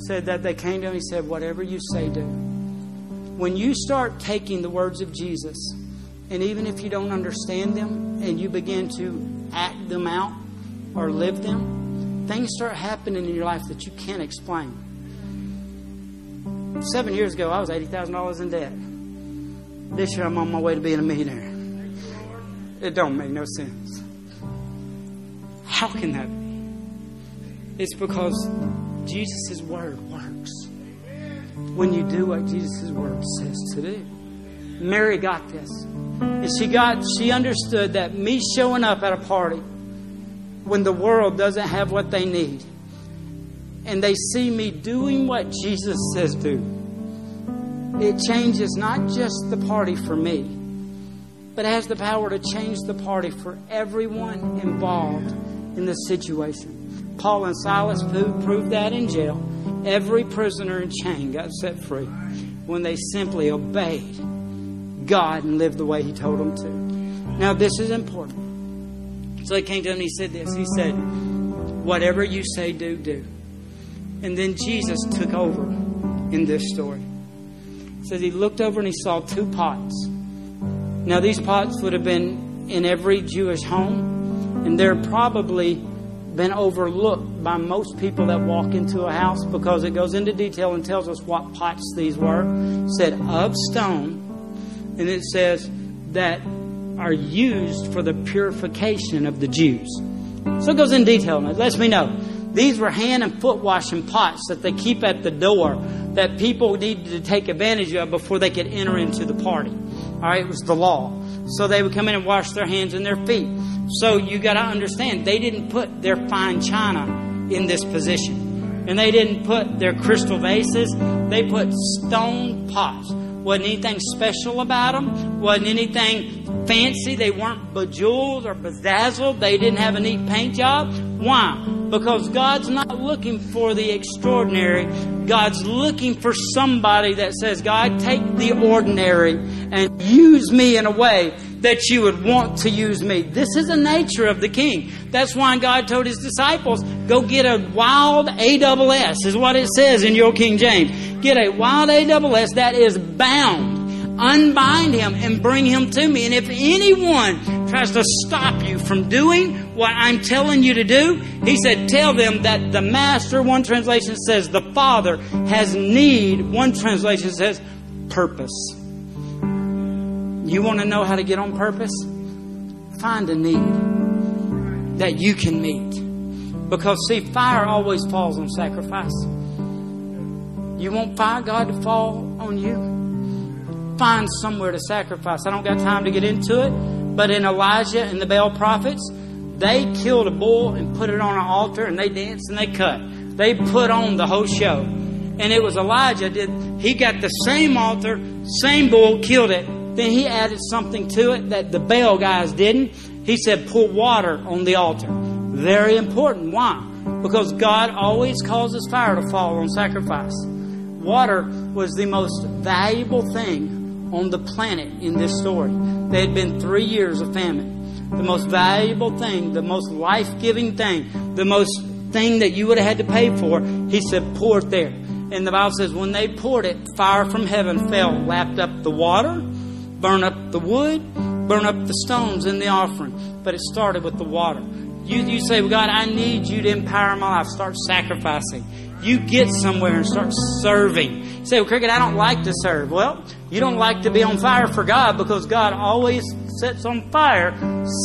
S1: said that they came to him. He said, Whatever you say, do. When you start taking the words of Jesus, and even if you don't understand them, and you begin to act them out or live them, things start happening in your life that you can't explain. Seven years ago, I was $80,000 in debt. This year, I'm on my way to being a millionaire. It don't make no sense. How can that be? It's because Jesus' word works. When you do what Jesus' word says to do. Mary got this. And she got she understood that me showing up at a party when the world doesn't have what they need and they see me doing what Jesus says do. It changes not just the party for me, but has the power to change the party for everyone involved in the situation. Paul and Silas proved that in jail. Every prisoner in chain got set free when they simply obeyed God and lived the way He told them to. Now, this is important. So he came to him and he said this. He said, Whatever you say, do, do. And then Jesus took over in this story. It says he looked over and he saw two pots. Now, these pots would have been in every Jewish home, and they're probably been overlooked by most people that walk into a house because it goes into detail and tells us what pots these were. It said of stone, and it says that are used for the purification of the Jews. So it goes in detail and it lets me know. These were hand and foot washing pots that they keep at the door that people needed to take advantage of before they could enter into the party. All right, it was the law. So they would come in and wash their hands and their feet. So you got to understand, they didn't put their fine china in this position. And they didn't put their crystal vases, they put stone pots. Wasn't anything special about them, wasn't anything fancy. They weren't bejeweled or bedazzled, they didn't have a neat paint job. Why? Because God's not looking for the extraordinary. God's looking for somebody that says, God, take the ordinary and use me in a way that you would want to use me. This is the nature of the king. That's why God told his disciples, go get a wild A-double-S, is what it says in your King James. Get a wild A-double-S that is bound. Unbind him and bring him to me. And if anyone tries to stop you from doing what I'm telling you to do, he said, tell them that the master, one translation says the father, has need. One translation says purpose. You want to know how to get on purpose? Find a need that you can meet. Because, see, fire always falls on sacrifice. You want fire, God, to fall on you? Find somewhere to sacrifice. I don't got time to get into it, but in Elijah and the Baal prophets, they killed a bull and put it on an altar and they danced and they cut. They put on the whole show. And it was Elijah did he got the same altar, same bull, killed it, then he added something to it that the Baal guys didn't. He said, pour water on the altar. Very important. Why? Because God always causes fire to fall on sacrifice. Water was the most valuable thing on the planet in this story. They had been three years of famine. The most valuable thing, the most life giving thing, the most thing that you would have had to pay for, he said, pour it there. And the Bible says, when they poured it, fire from heaven fell, lapped up the water, burn up the wood, burn up the stones in the offering. But it started with the water. You, you say, well, God, I need you to empower my life. Start sacrificing. You get somewhere and start serving. You say, well, Cricket, I don't like to serve. Well, you don't like to be on fire for God because God always sets on fire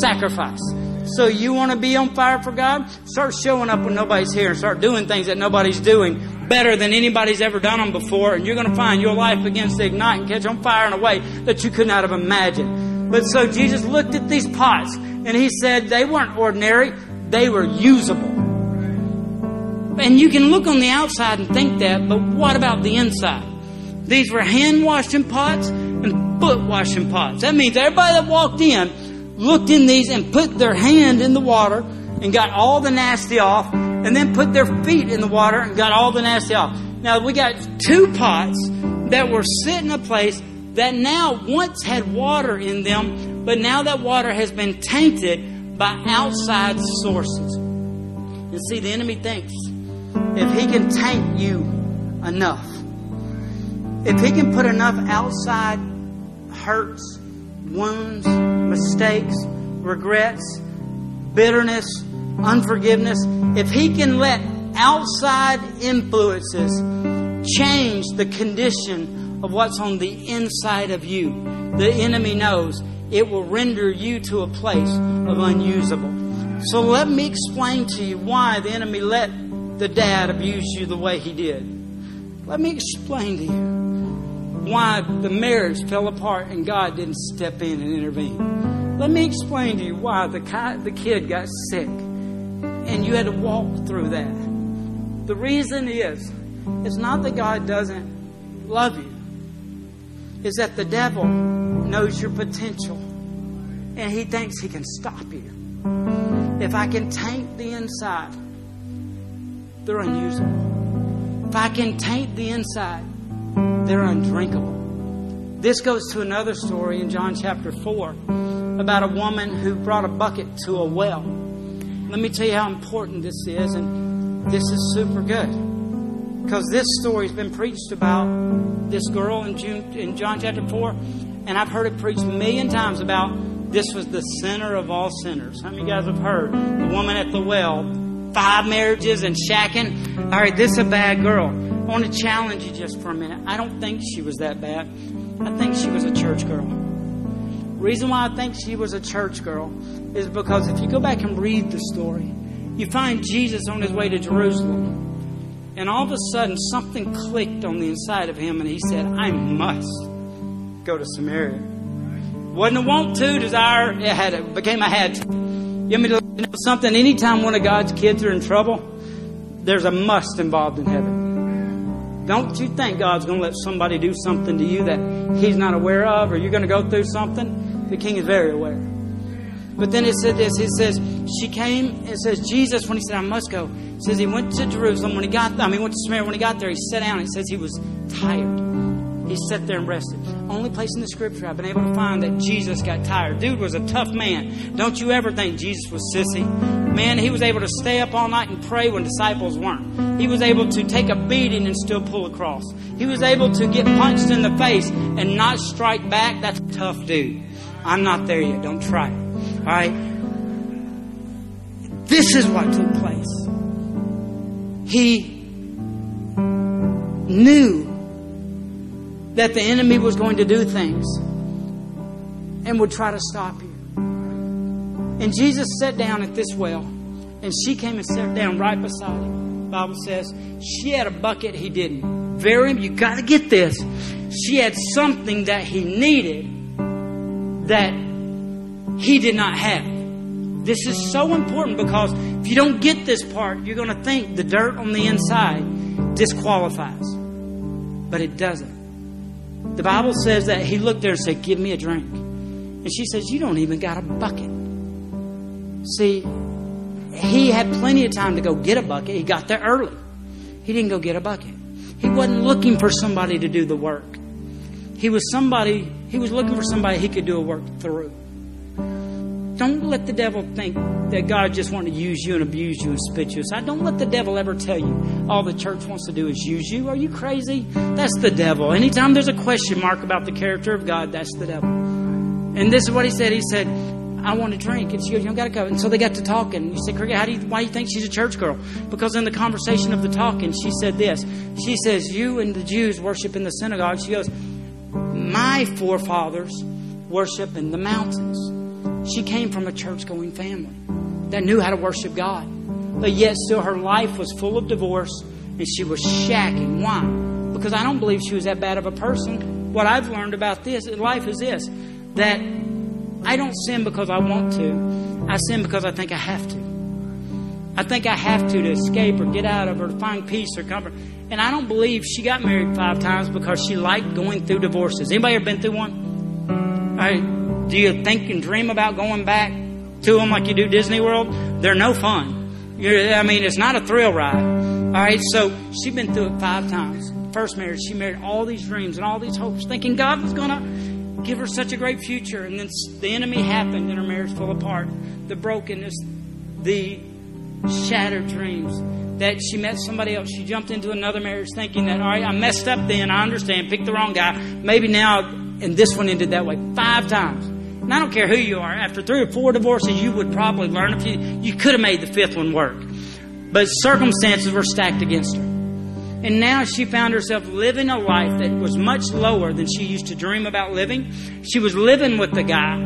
S1: sacrifice. So you want to be on fire for God? Start showing up when nobody's here and start doing things that nobody's doing better than anybody's ever done them before, and you're going to find your life begins to ignite and catch on fire in a way that you could not have imagined. But so Jesus looked at these pots and he said they weren't ordinary, they were usable. And you can look on the outside and think that, but what about the inside? These were hand washing pots and foot washing pots. That means everybody that walked in looked in these and put their hand in the water and got all the nasty off, and then put their feet in the water and got all the nasty off. Now we got two pots that were set in a place that now once had water in them, but now that water has been tainted by outside sources. You see, the enemy thinks if he can taint you enough, if he can put enough outside hurts, wounds, mistakes, regrets, bitterness, unforgiveness, if he can let outside influences change the condition of what's on the inside of you, the enemy knows it will render you to a place of unusable. So let me explain to you why the enemy let the dad abuse you the way he did. Let me explain to you why the marriage fell apart and God didn't step in and intervene. Let me explain to you why the, the kid got sick and you had to walk through that. The reason is, it's not that God doesn't love you, it's that the devil knows your potential and he thinks he can stop you. If I can taint the inside, they're unusable. If I can taint the inside, they're undrinkable. This goes to another story in John chapter 4 about a woman who brought a bucket to a well. Let me tell you how important this is, and this is super good. Because this story's been preached about this girl in, June, in John chapter 4, and I've heard it preached a million times about this was the sinner of all sinners. How many of you guys have heard the woman at the well, five marriages and shacking? All right, this is a bad girl. I want to challenge you just for a minute. I don't think she was that bad. I think she was a church girl. Reason why I think she was a church girl is because if you go back and read the story, you find Jesus on his way to Jerusalem. And all of a sudden, something clicked on the inside of him, and he said, I must go to Samaria. Wasn't a want to, desire, it had it became a had to. You want me to know something? Anytime one of God's kids are in trouble, there's a must involved in heaven. Don't you think God's going to let somebody do something to you that He's not aware of, or you're going to go through something? The King is very aware. But then it said this. It says she came. It says Jesus when he said I must go. Says he went to Jerusalem when he got. I mean, went to Samaria when he got there. He sat down. It says he was tired. He sat there and rested. Only place in the scripture I've been able to find that Jesus got tired. Dude was a tough man. Don't you ever think Jesus was sissy. Man, he was able to stay up all night and pray when disciples weren't. He was able to take a beating and still pull a cross. He was able to get punched in the face and not strike back. That's a tough dude. I'm not there yet. Don't try it. All right? This is what took place. He knew that the enemy was going to do things and would try to stop you. And Jesus sat down at this well, and she came and sat down right beside him. Bible says she had a bucket he didn't. Very, you got to get this. She had something that he needed that he did not have. This is so important because if you don't get this part, you're going to think the dirt on the inside disqualifies. But it doesn't. The Bible says that he looked there and said, Give me a drink. And she says, You don't even got a bucket. See, he had plenty of time to go get a bucket. He got there early. He didn't go get a bucket. He wasn't looking for somebody to do the work. He was somebody, he was looking for somebody he could do a work through. Don't let the devil think that God just wants to use you and abuse you and spit you aside. Don't let the devil ever tell you all the church wants to do is use you. Are you crazy? That's the devil. Anytime there's a question mark about the character of God, that's the devil. And this is what he said. He said, I want to drink. And she goes, You don't got to go. And so they got to talking. You said, Cricket, how do you, why do you think she's a church girl? Because in the conversation of the talking, she said this. She says, You and the Jews worship in the synagogue. She goes, My forefathers worship in the mountains. She came from a church going family that knew how to worship God. But yet, still, her life was full of divorce and she was shacking. Why? Because I don't believe she was that bad of a person. What I've learned about this in life is this that I don't sin because I want to, I sin because I think I have to. I think I have to to escape or get out of or find peace or comfort. And I don't believe she got married five times because she liked going through divorces. Anybody ever been through one? All right. Do you think and dream about going back to them like you do Disney World? They're no fun. You're, I mean, it's not a thrill ride. All right. So she's been through it five times. First marriage, she married all these dreams and all these hopes, thinking God was going to give her such a great future. And then the enemy happened and her marriage fell apart. The brokenness, the shattered dreams. That she met somebody else. She jumped into another marriage thinking that, all right, I messed up then. I understand. Picked the wrong guy. Maybe now, and this one ended that way five times. And I don't care who you are. After three or four divorces, you would probably learn if you, you could have made the fifth one work. But circumstances were stacked against her. And now she found herself living a life that was much lower than she used to dream about living. She was living with the guy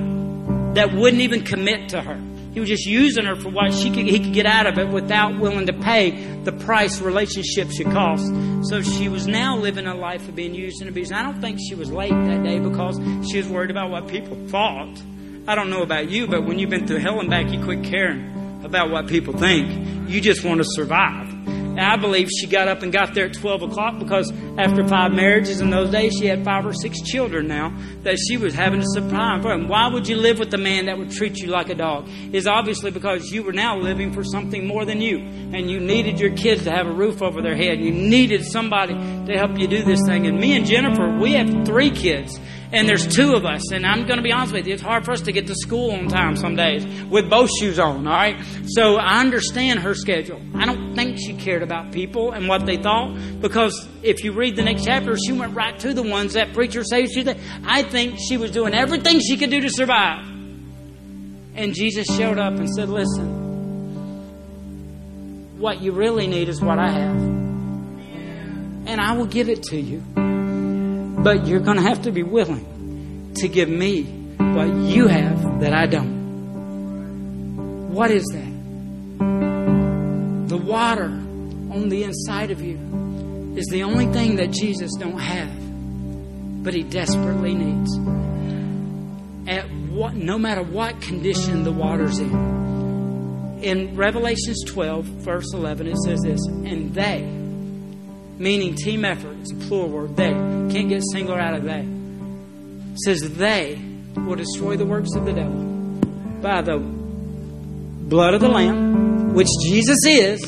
S1: that wouldn't even commit to her. He was just using her for what she could, he could get out of it without willing to pay the price relationships should cost. So she was now living a life of being used and abused. I don't think she was late that day because she was worried about what people thought. I don't know about you, but when you've been through hell and back, you quit caring about what people think. You just want to survive. And I believe she got up and got there at 12 o'clock because after five marriages in those days, she had five or six children now that she was having to supply for. And why would you live with a man that would treat you like a dog? Is obviously because you were now living for something more than you. And you needed your kids to have a roof over their head. You needed somebody to help you do this thing. And me and Jennifer, we have three kids and there's two of us. And I'm going to be honest with you, it's hard for us to get to school on time some days with both shoes on, all right? So I understand her schedule. I don't think she cared about people and what they thought because if you read the next chapter, she went right to the ones that preacher says she. I think she was doing everything she could do to survive. And Jesus showed up and said, Listen, what you really need is what I have. And I will give it to you. But you're going to have to be willing to give me what you have that I don't. What is that? The water on the inside of you is the only thing that Jesus don't have, but he desperately needs. At what, no matter what condition the water's in. In Revelations 12, verse 11, it says this, and they, meaning team effort, it's a plural word, they, can't get singular out of they. It says they will destroy the works of the devil by the blood of the Lamb, which Jesus is,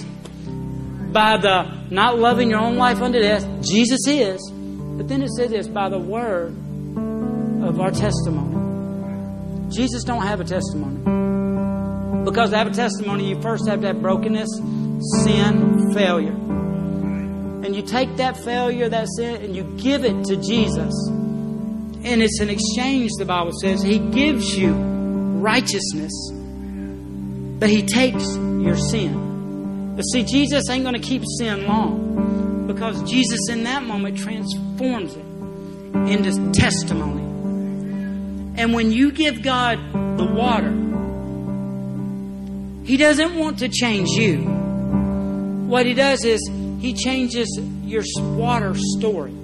S1: by the not loving your own life unto death, Jesus is. But then it says this, by the word of our testimony. Jesus don't have a testimony. Because to have a testimony, you first have to have brokenness, sin, failure. And you take that failure, that sin, and you give it to Jesus. And it's an exchange, the Bible says. He gives you righteousness, but He takes your sin. But see, Jesus ain't going to keep sin long because Jesus, in that moment, transforms it into testimony. And when you give God the water, He doesn't want to change you. What He does is He changes your water story.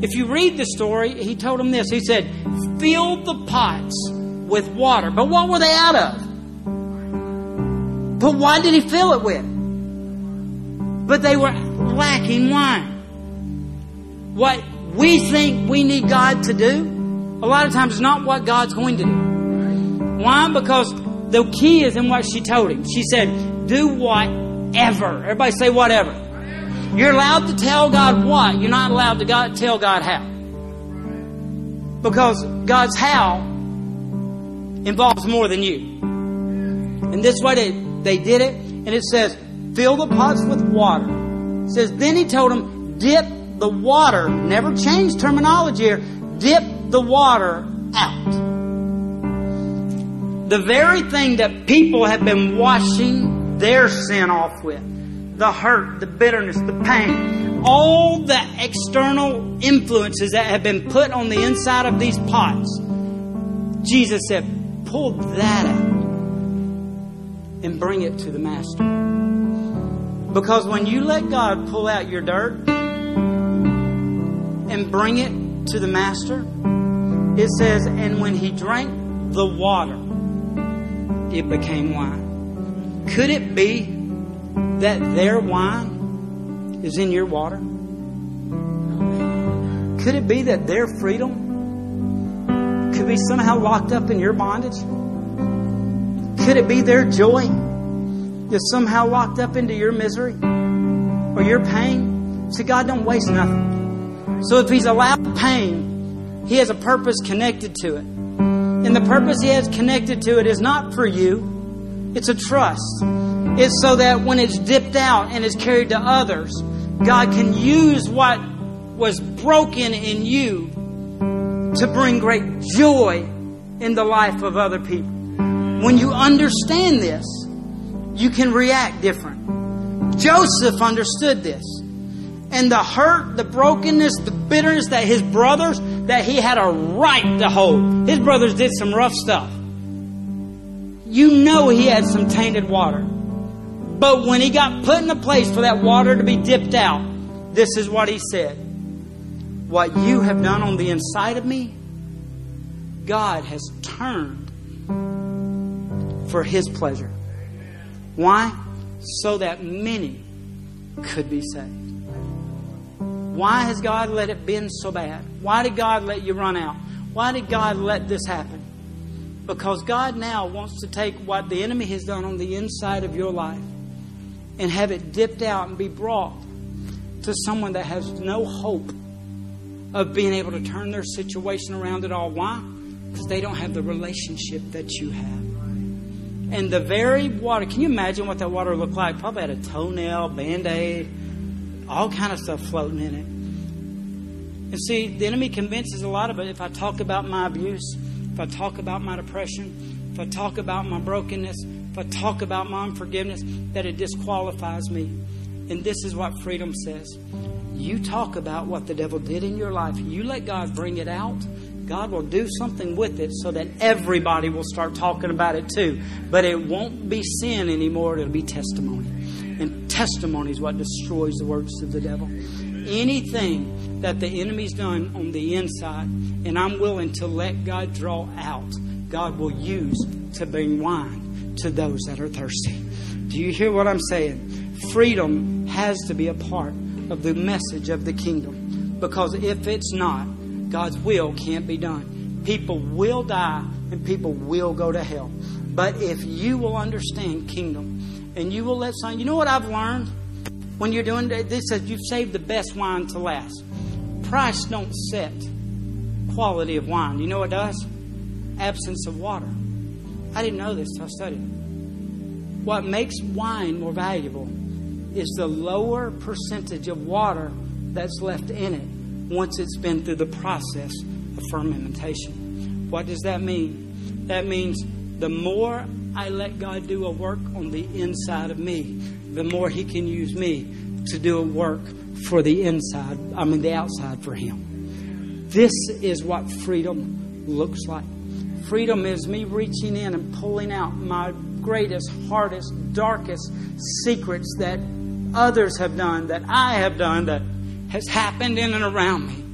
S1: If you read the story, He told them this He said, Fill the pots with water. But what were they out of? But why did He fill it with? But they were lacking wine. What we think we need God to do, a lot of times it's not what God's going to do. Why? Because the key is in what she told him. She said, do whatever. Everybody say whatever. You're allowed to tell God what. You're not allowed to God, tell God how. Because God's how involves more than you. And this way they, they did it. And it says, fill the pots with water. It says, then he told them, dip the water. Never change terminology here. Dip the water out. The very thing that people have been washing their sin off with the hurt, the bitterness, the pain, all the external influences that have been put on the inside of these pots. Jesus said, pull that out and bring it to the Master. Because when you let God pull out your dirt and bring it to the Master, it says, and when he drank the water, it became wine. Could it be that their wine is in your water? Could it be that their freedom could be somehow locked up in your bondage? Could it be their joy is somehow locked up into your misery or your pain? See, God don't waste nothing. So if He's allowed pain, He has a purpose connected to it. And the purpose He has connected to it is not for you, it's a trust. It's so that when it's dipped out and is carried to others, God can use what was broken in you to bring great joy in the life of other people. When you understand this, you can react different. Joseph understood this. And the hurt, the brokenness, the bitterness that his brothers, that he had a right to hold. His brothers did some rough stuff. You know he had some tainted water. But when he got put in a place for that water to be dipped out, this is what he said. What you have done on the inside of me, God has turned for his pleasure. Why? So that many could be saved. Why has God let it been so bad? Why did God let you run out? Why did God let this happen? Because God now wants to take what the enemy has done on the inside of your life and have it dipped out and be brought to someone that has no hope of being able to turn their situation around at all. Why? Because they don't have the relationship that you have. And the very water, can you imagine what that water looked like? Probably had a toenail, band aid, all kind of stuff floating in it. And see, the enemy convinces a lot of it if I talk about my abuse, if I talk about my depression, if I talk about my brokenness, if I talk about my unforgiveness, that it disqualifies me. And this is what freedom says. You talk about what the devil did in your life, you let God bring it out. God will do something with it so that everybody will start talking about it too. But it won't be sin anymore, it'll be testimony. And testimony is what destroys the works of the devil. Anything that the enemy's done on the inside, and I'm willing to let God draw out, God will use to bring wine to those that are thirsty. Do you hear what I'm saying? Freedom has to be a part of the message of the kingdom. Because if it's not, God's will can't be done. People will die and people will go to hell. But if you will understand kingdom and you will let some, you know what I've learned when you're doing this you've saved the best wine to last. Price don't set quality of wine. You know what does? Absence of water. I didn't know this until I studied it. What makes wine more valuable is the lower percentage of water that's left in it once it's been through the process of fermentation. What does that mean? That means the more I let God do a work on the inside of me, the more He can use me to do a work for the inside, I mean, the outside for Him. This is what freedom looks like. Freedom is me reaching in and pulling out my greatest, hardest, darkest secrets that others have done, that I have done, that has happened in and around me.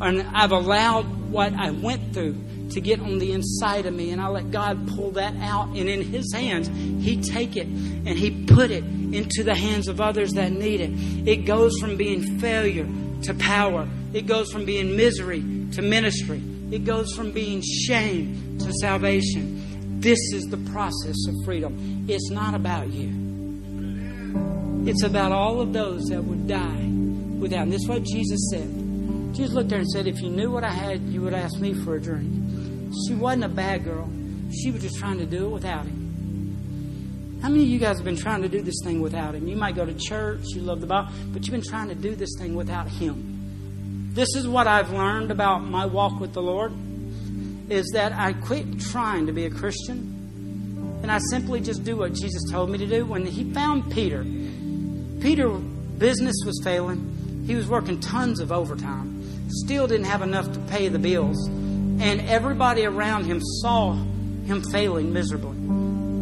S1: And I've allowed what I went through to get on the inside of me, and I let God pull that out. And in His hands, He take it and He put it into the hands of others that need it. It goes from being failure to power. It goes from being misery to ministry. It goes from being shame to salvation. This is the process of freedom. It's not about you. It's about all of those that would die without. And this is what Jesus said. Jesus looked there and said, If you knew what I had, you would ask me for a drink. She wasn't a bad girl. She was just trying to do it without him. How many of you guys have been trying to do this thing without him? You might go to church, you love the Bible, but you've been trying to do this thing without him. This is what I've learned about my walk with the Lord is that I quit trying to be a Christian and I simply just do what Jesus told me to do. When he found Peter, Peter business was failing. He was working tons of overtime. Still didn't have enough to pay the bills. And everybody around him saw him failing miserably.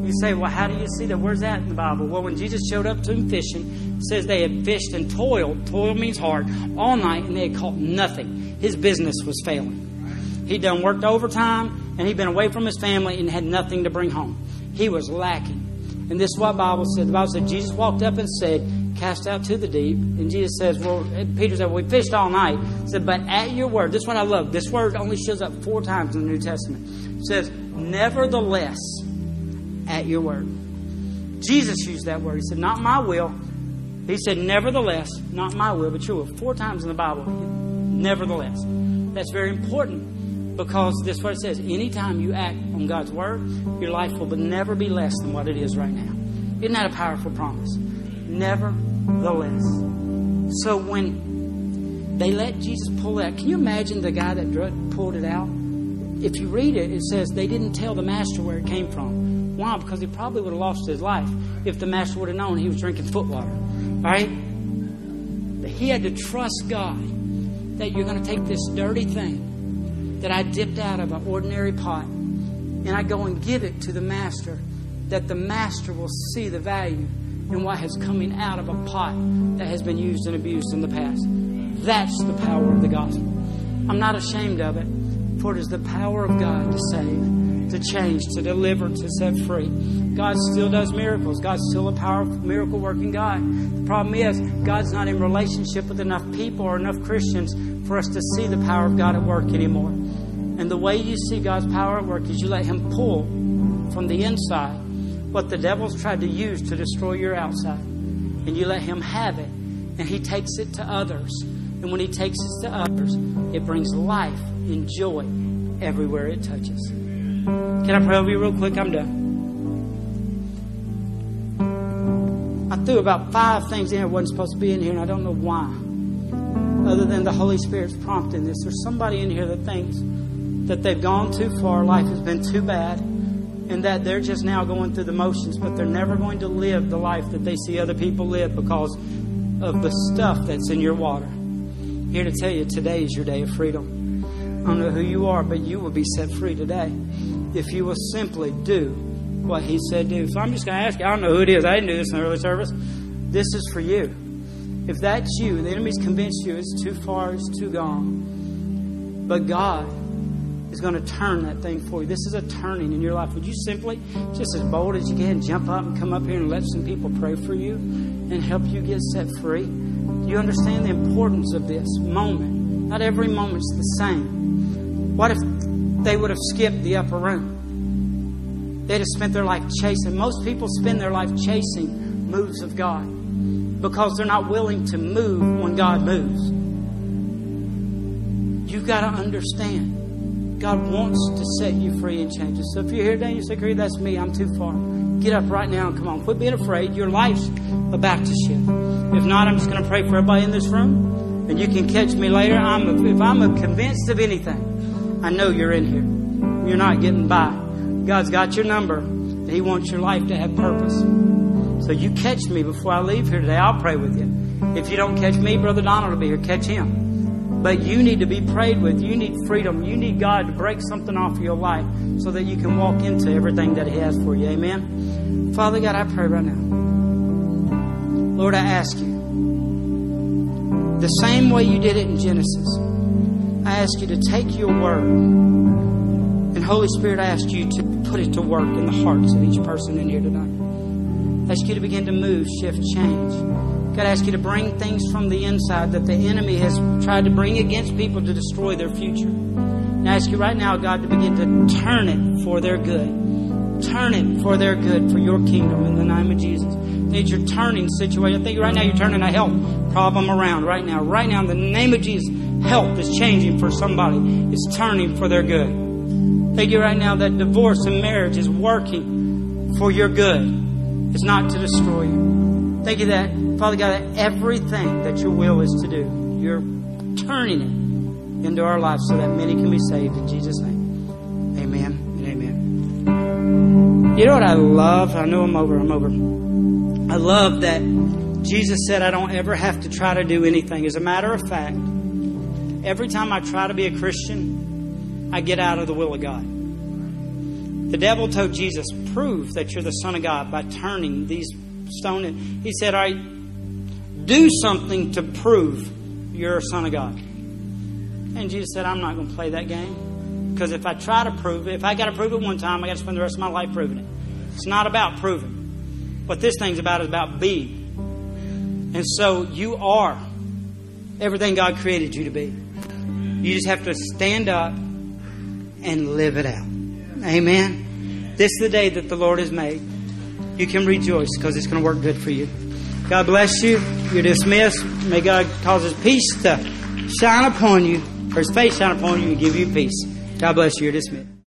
S1: You say, well, how do you see that? Where's that in the Bible? Well, when Jesus showed up to him fishing, says they had fished and toiled. Toil means hard all night, and they had caught nothing. His business was failing. He'd done worked overtime, and he'd been away from his family and had nothing to bring home. He was lacking. And this is what Bible said. The Bible said Jesus walked up and said, Cast out to the deep. And Jesus says, Well, Peter said, well, We fished all night. He said, But at your word, this one I love. This word only shows up four times in the New Testament. It says, Nevertheless, at your word. Jesus used that word. He said, Not my will. He said, Nevertheless, not my will, but your will. Four times in the Bible. Nevertheless. That's very important because this is what it says. Anytime you act on God's word, your life will never be less than what it is right now. Isn't that a powerful promise? Nevertheless. So when they let Jesus pull it out, can you imagine the guy that pulled it out? If you read it, it says they didn't tell the master where it came from. Why? Because he probably would have lost his life if the master would have known he was drinking foot water. All right? But he had to trust God that you're going to take this dirty thing that I dipped out of an ordinary pot and I go and give it to the master, that the master will see the value in what has coming out of a pot that has been used and abused in the past. That's the power of the gospel. I'm not ashamed of it, for it is the power of God to save, to change, to deliver, to set free. God still does miracles. God's still a powerful miracle working God. The problem is, God's not in relationship with enough people or enough Christians for us to see the power of God at work anymore. And the way you see God's power at work is you let Him pull from the inside what the devil's tried to use to destroy your outside. And you let Him have it. And He takes it to others. And when He takes it to others, it brings life and joy everywhere it touches. Can I pray over you real quick? I'm done. I threw about five things in here wasn't supposed to be in here, and I don't know why other than the Holy Spirit's prompting this. There's somebody in here that thinks that they've gone too far, life has been too bad, and that they're just now going through the motions, but they're never going to live the life that they see other people live because of the stuff that's in your water. Here to tell you, today is your day of freedom. I don't know who you are, but you will be set free today if you will simply do what He said do. So I'm just going to ask you, I don't know who it is. I didn't do this in the early service. This is for you. If that's you, the enemy's convinced you it's too far, it's too gone. But God is going to turn that thing for you. This is a turning in your life. Would you simply, just as bold as you can, jump up and come up here and let some people pray for you and help you get set free? You understand the importance of this moment? Not every moment's the same. What if they would have skipped the upper room? They'd have spent their life chasing. Most people spend their life chasing moves of God because they're not willing to move when God moves. You've got to understand. God wants to set you free and change you. So if you're here today and you say, Creed, that's me, I'm too far. Get up right now and come on. Quit being afraid. Your life's about to shift. If not, I'm just going to pray for everybody in this room. And you can catch me later. I'm, if I'm convinced of anything, I know you're in here. You're not getting by. God's got your number. And He wants your life to have purpose. So you catch me before I leave here today. I'll pray with you. If you don't catch me, Brother Donald will be here. Catch him. But you need to be prayed with. You need freedom. You need God to break something off of your life so that you can walk into everything that He has for you. Amen. Father God, I pray right now. Lord, I ask you, the same way you did it in Genesis, I ask you to take your word. And Holy Spirit, I ask you to put it to work in the hearts of each person in here tonight. I ask you to begin to move, shift, change. God, I ask you to bring things from the inside that the enemy has tried to bring against people to destroy their future. And I ask you right now, God, to begin to turn it for their good. Turn it for their good, for your kingdom in the name of Jesus. Think you're turning situation. I think right now you're turning a health problem around right now. Right now, in the name of Jesus, health is changing for somebody. It's turning for their good. Thank you right now that divorce and marriage is working for your good is not to destroy you. Thank you that, Father God, everything that your will is to do, you're turning it into our lives so that many can be saved in Jesus' name. Amen and amen. You know what I love? I know I'm over, I'm over. I love that Jesus said I don't ever have to try to do anything. As a matter of fact, every time I try to be a Christian, I get out of the will of God. The devil told Jesus, Prove that you're the Son of God by turning these stones. He said, All right, do something to prove you're a Son of God. And Jesus said, I'm not going to play that game. Because if I try to prove it, if I got to prove it one time, I got to spend the rest of my life proving it. It's not about proving. What this thing's about is about being. And so you are everything God created you to be. You just have to stand up and live it out. Amen. This is the day that the Lord has made. You can rejoice because it's going to work good for you. God bless you. You're dismissed. May God cause His peace to shine upon you, or His face shine upon you and give you peace. God bless you. You're dismissed.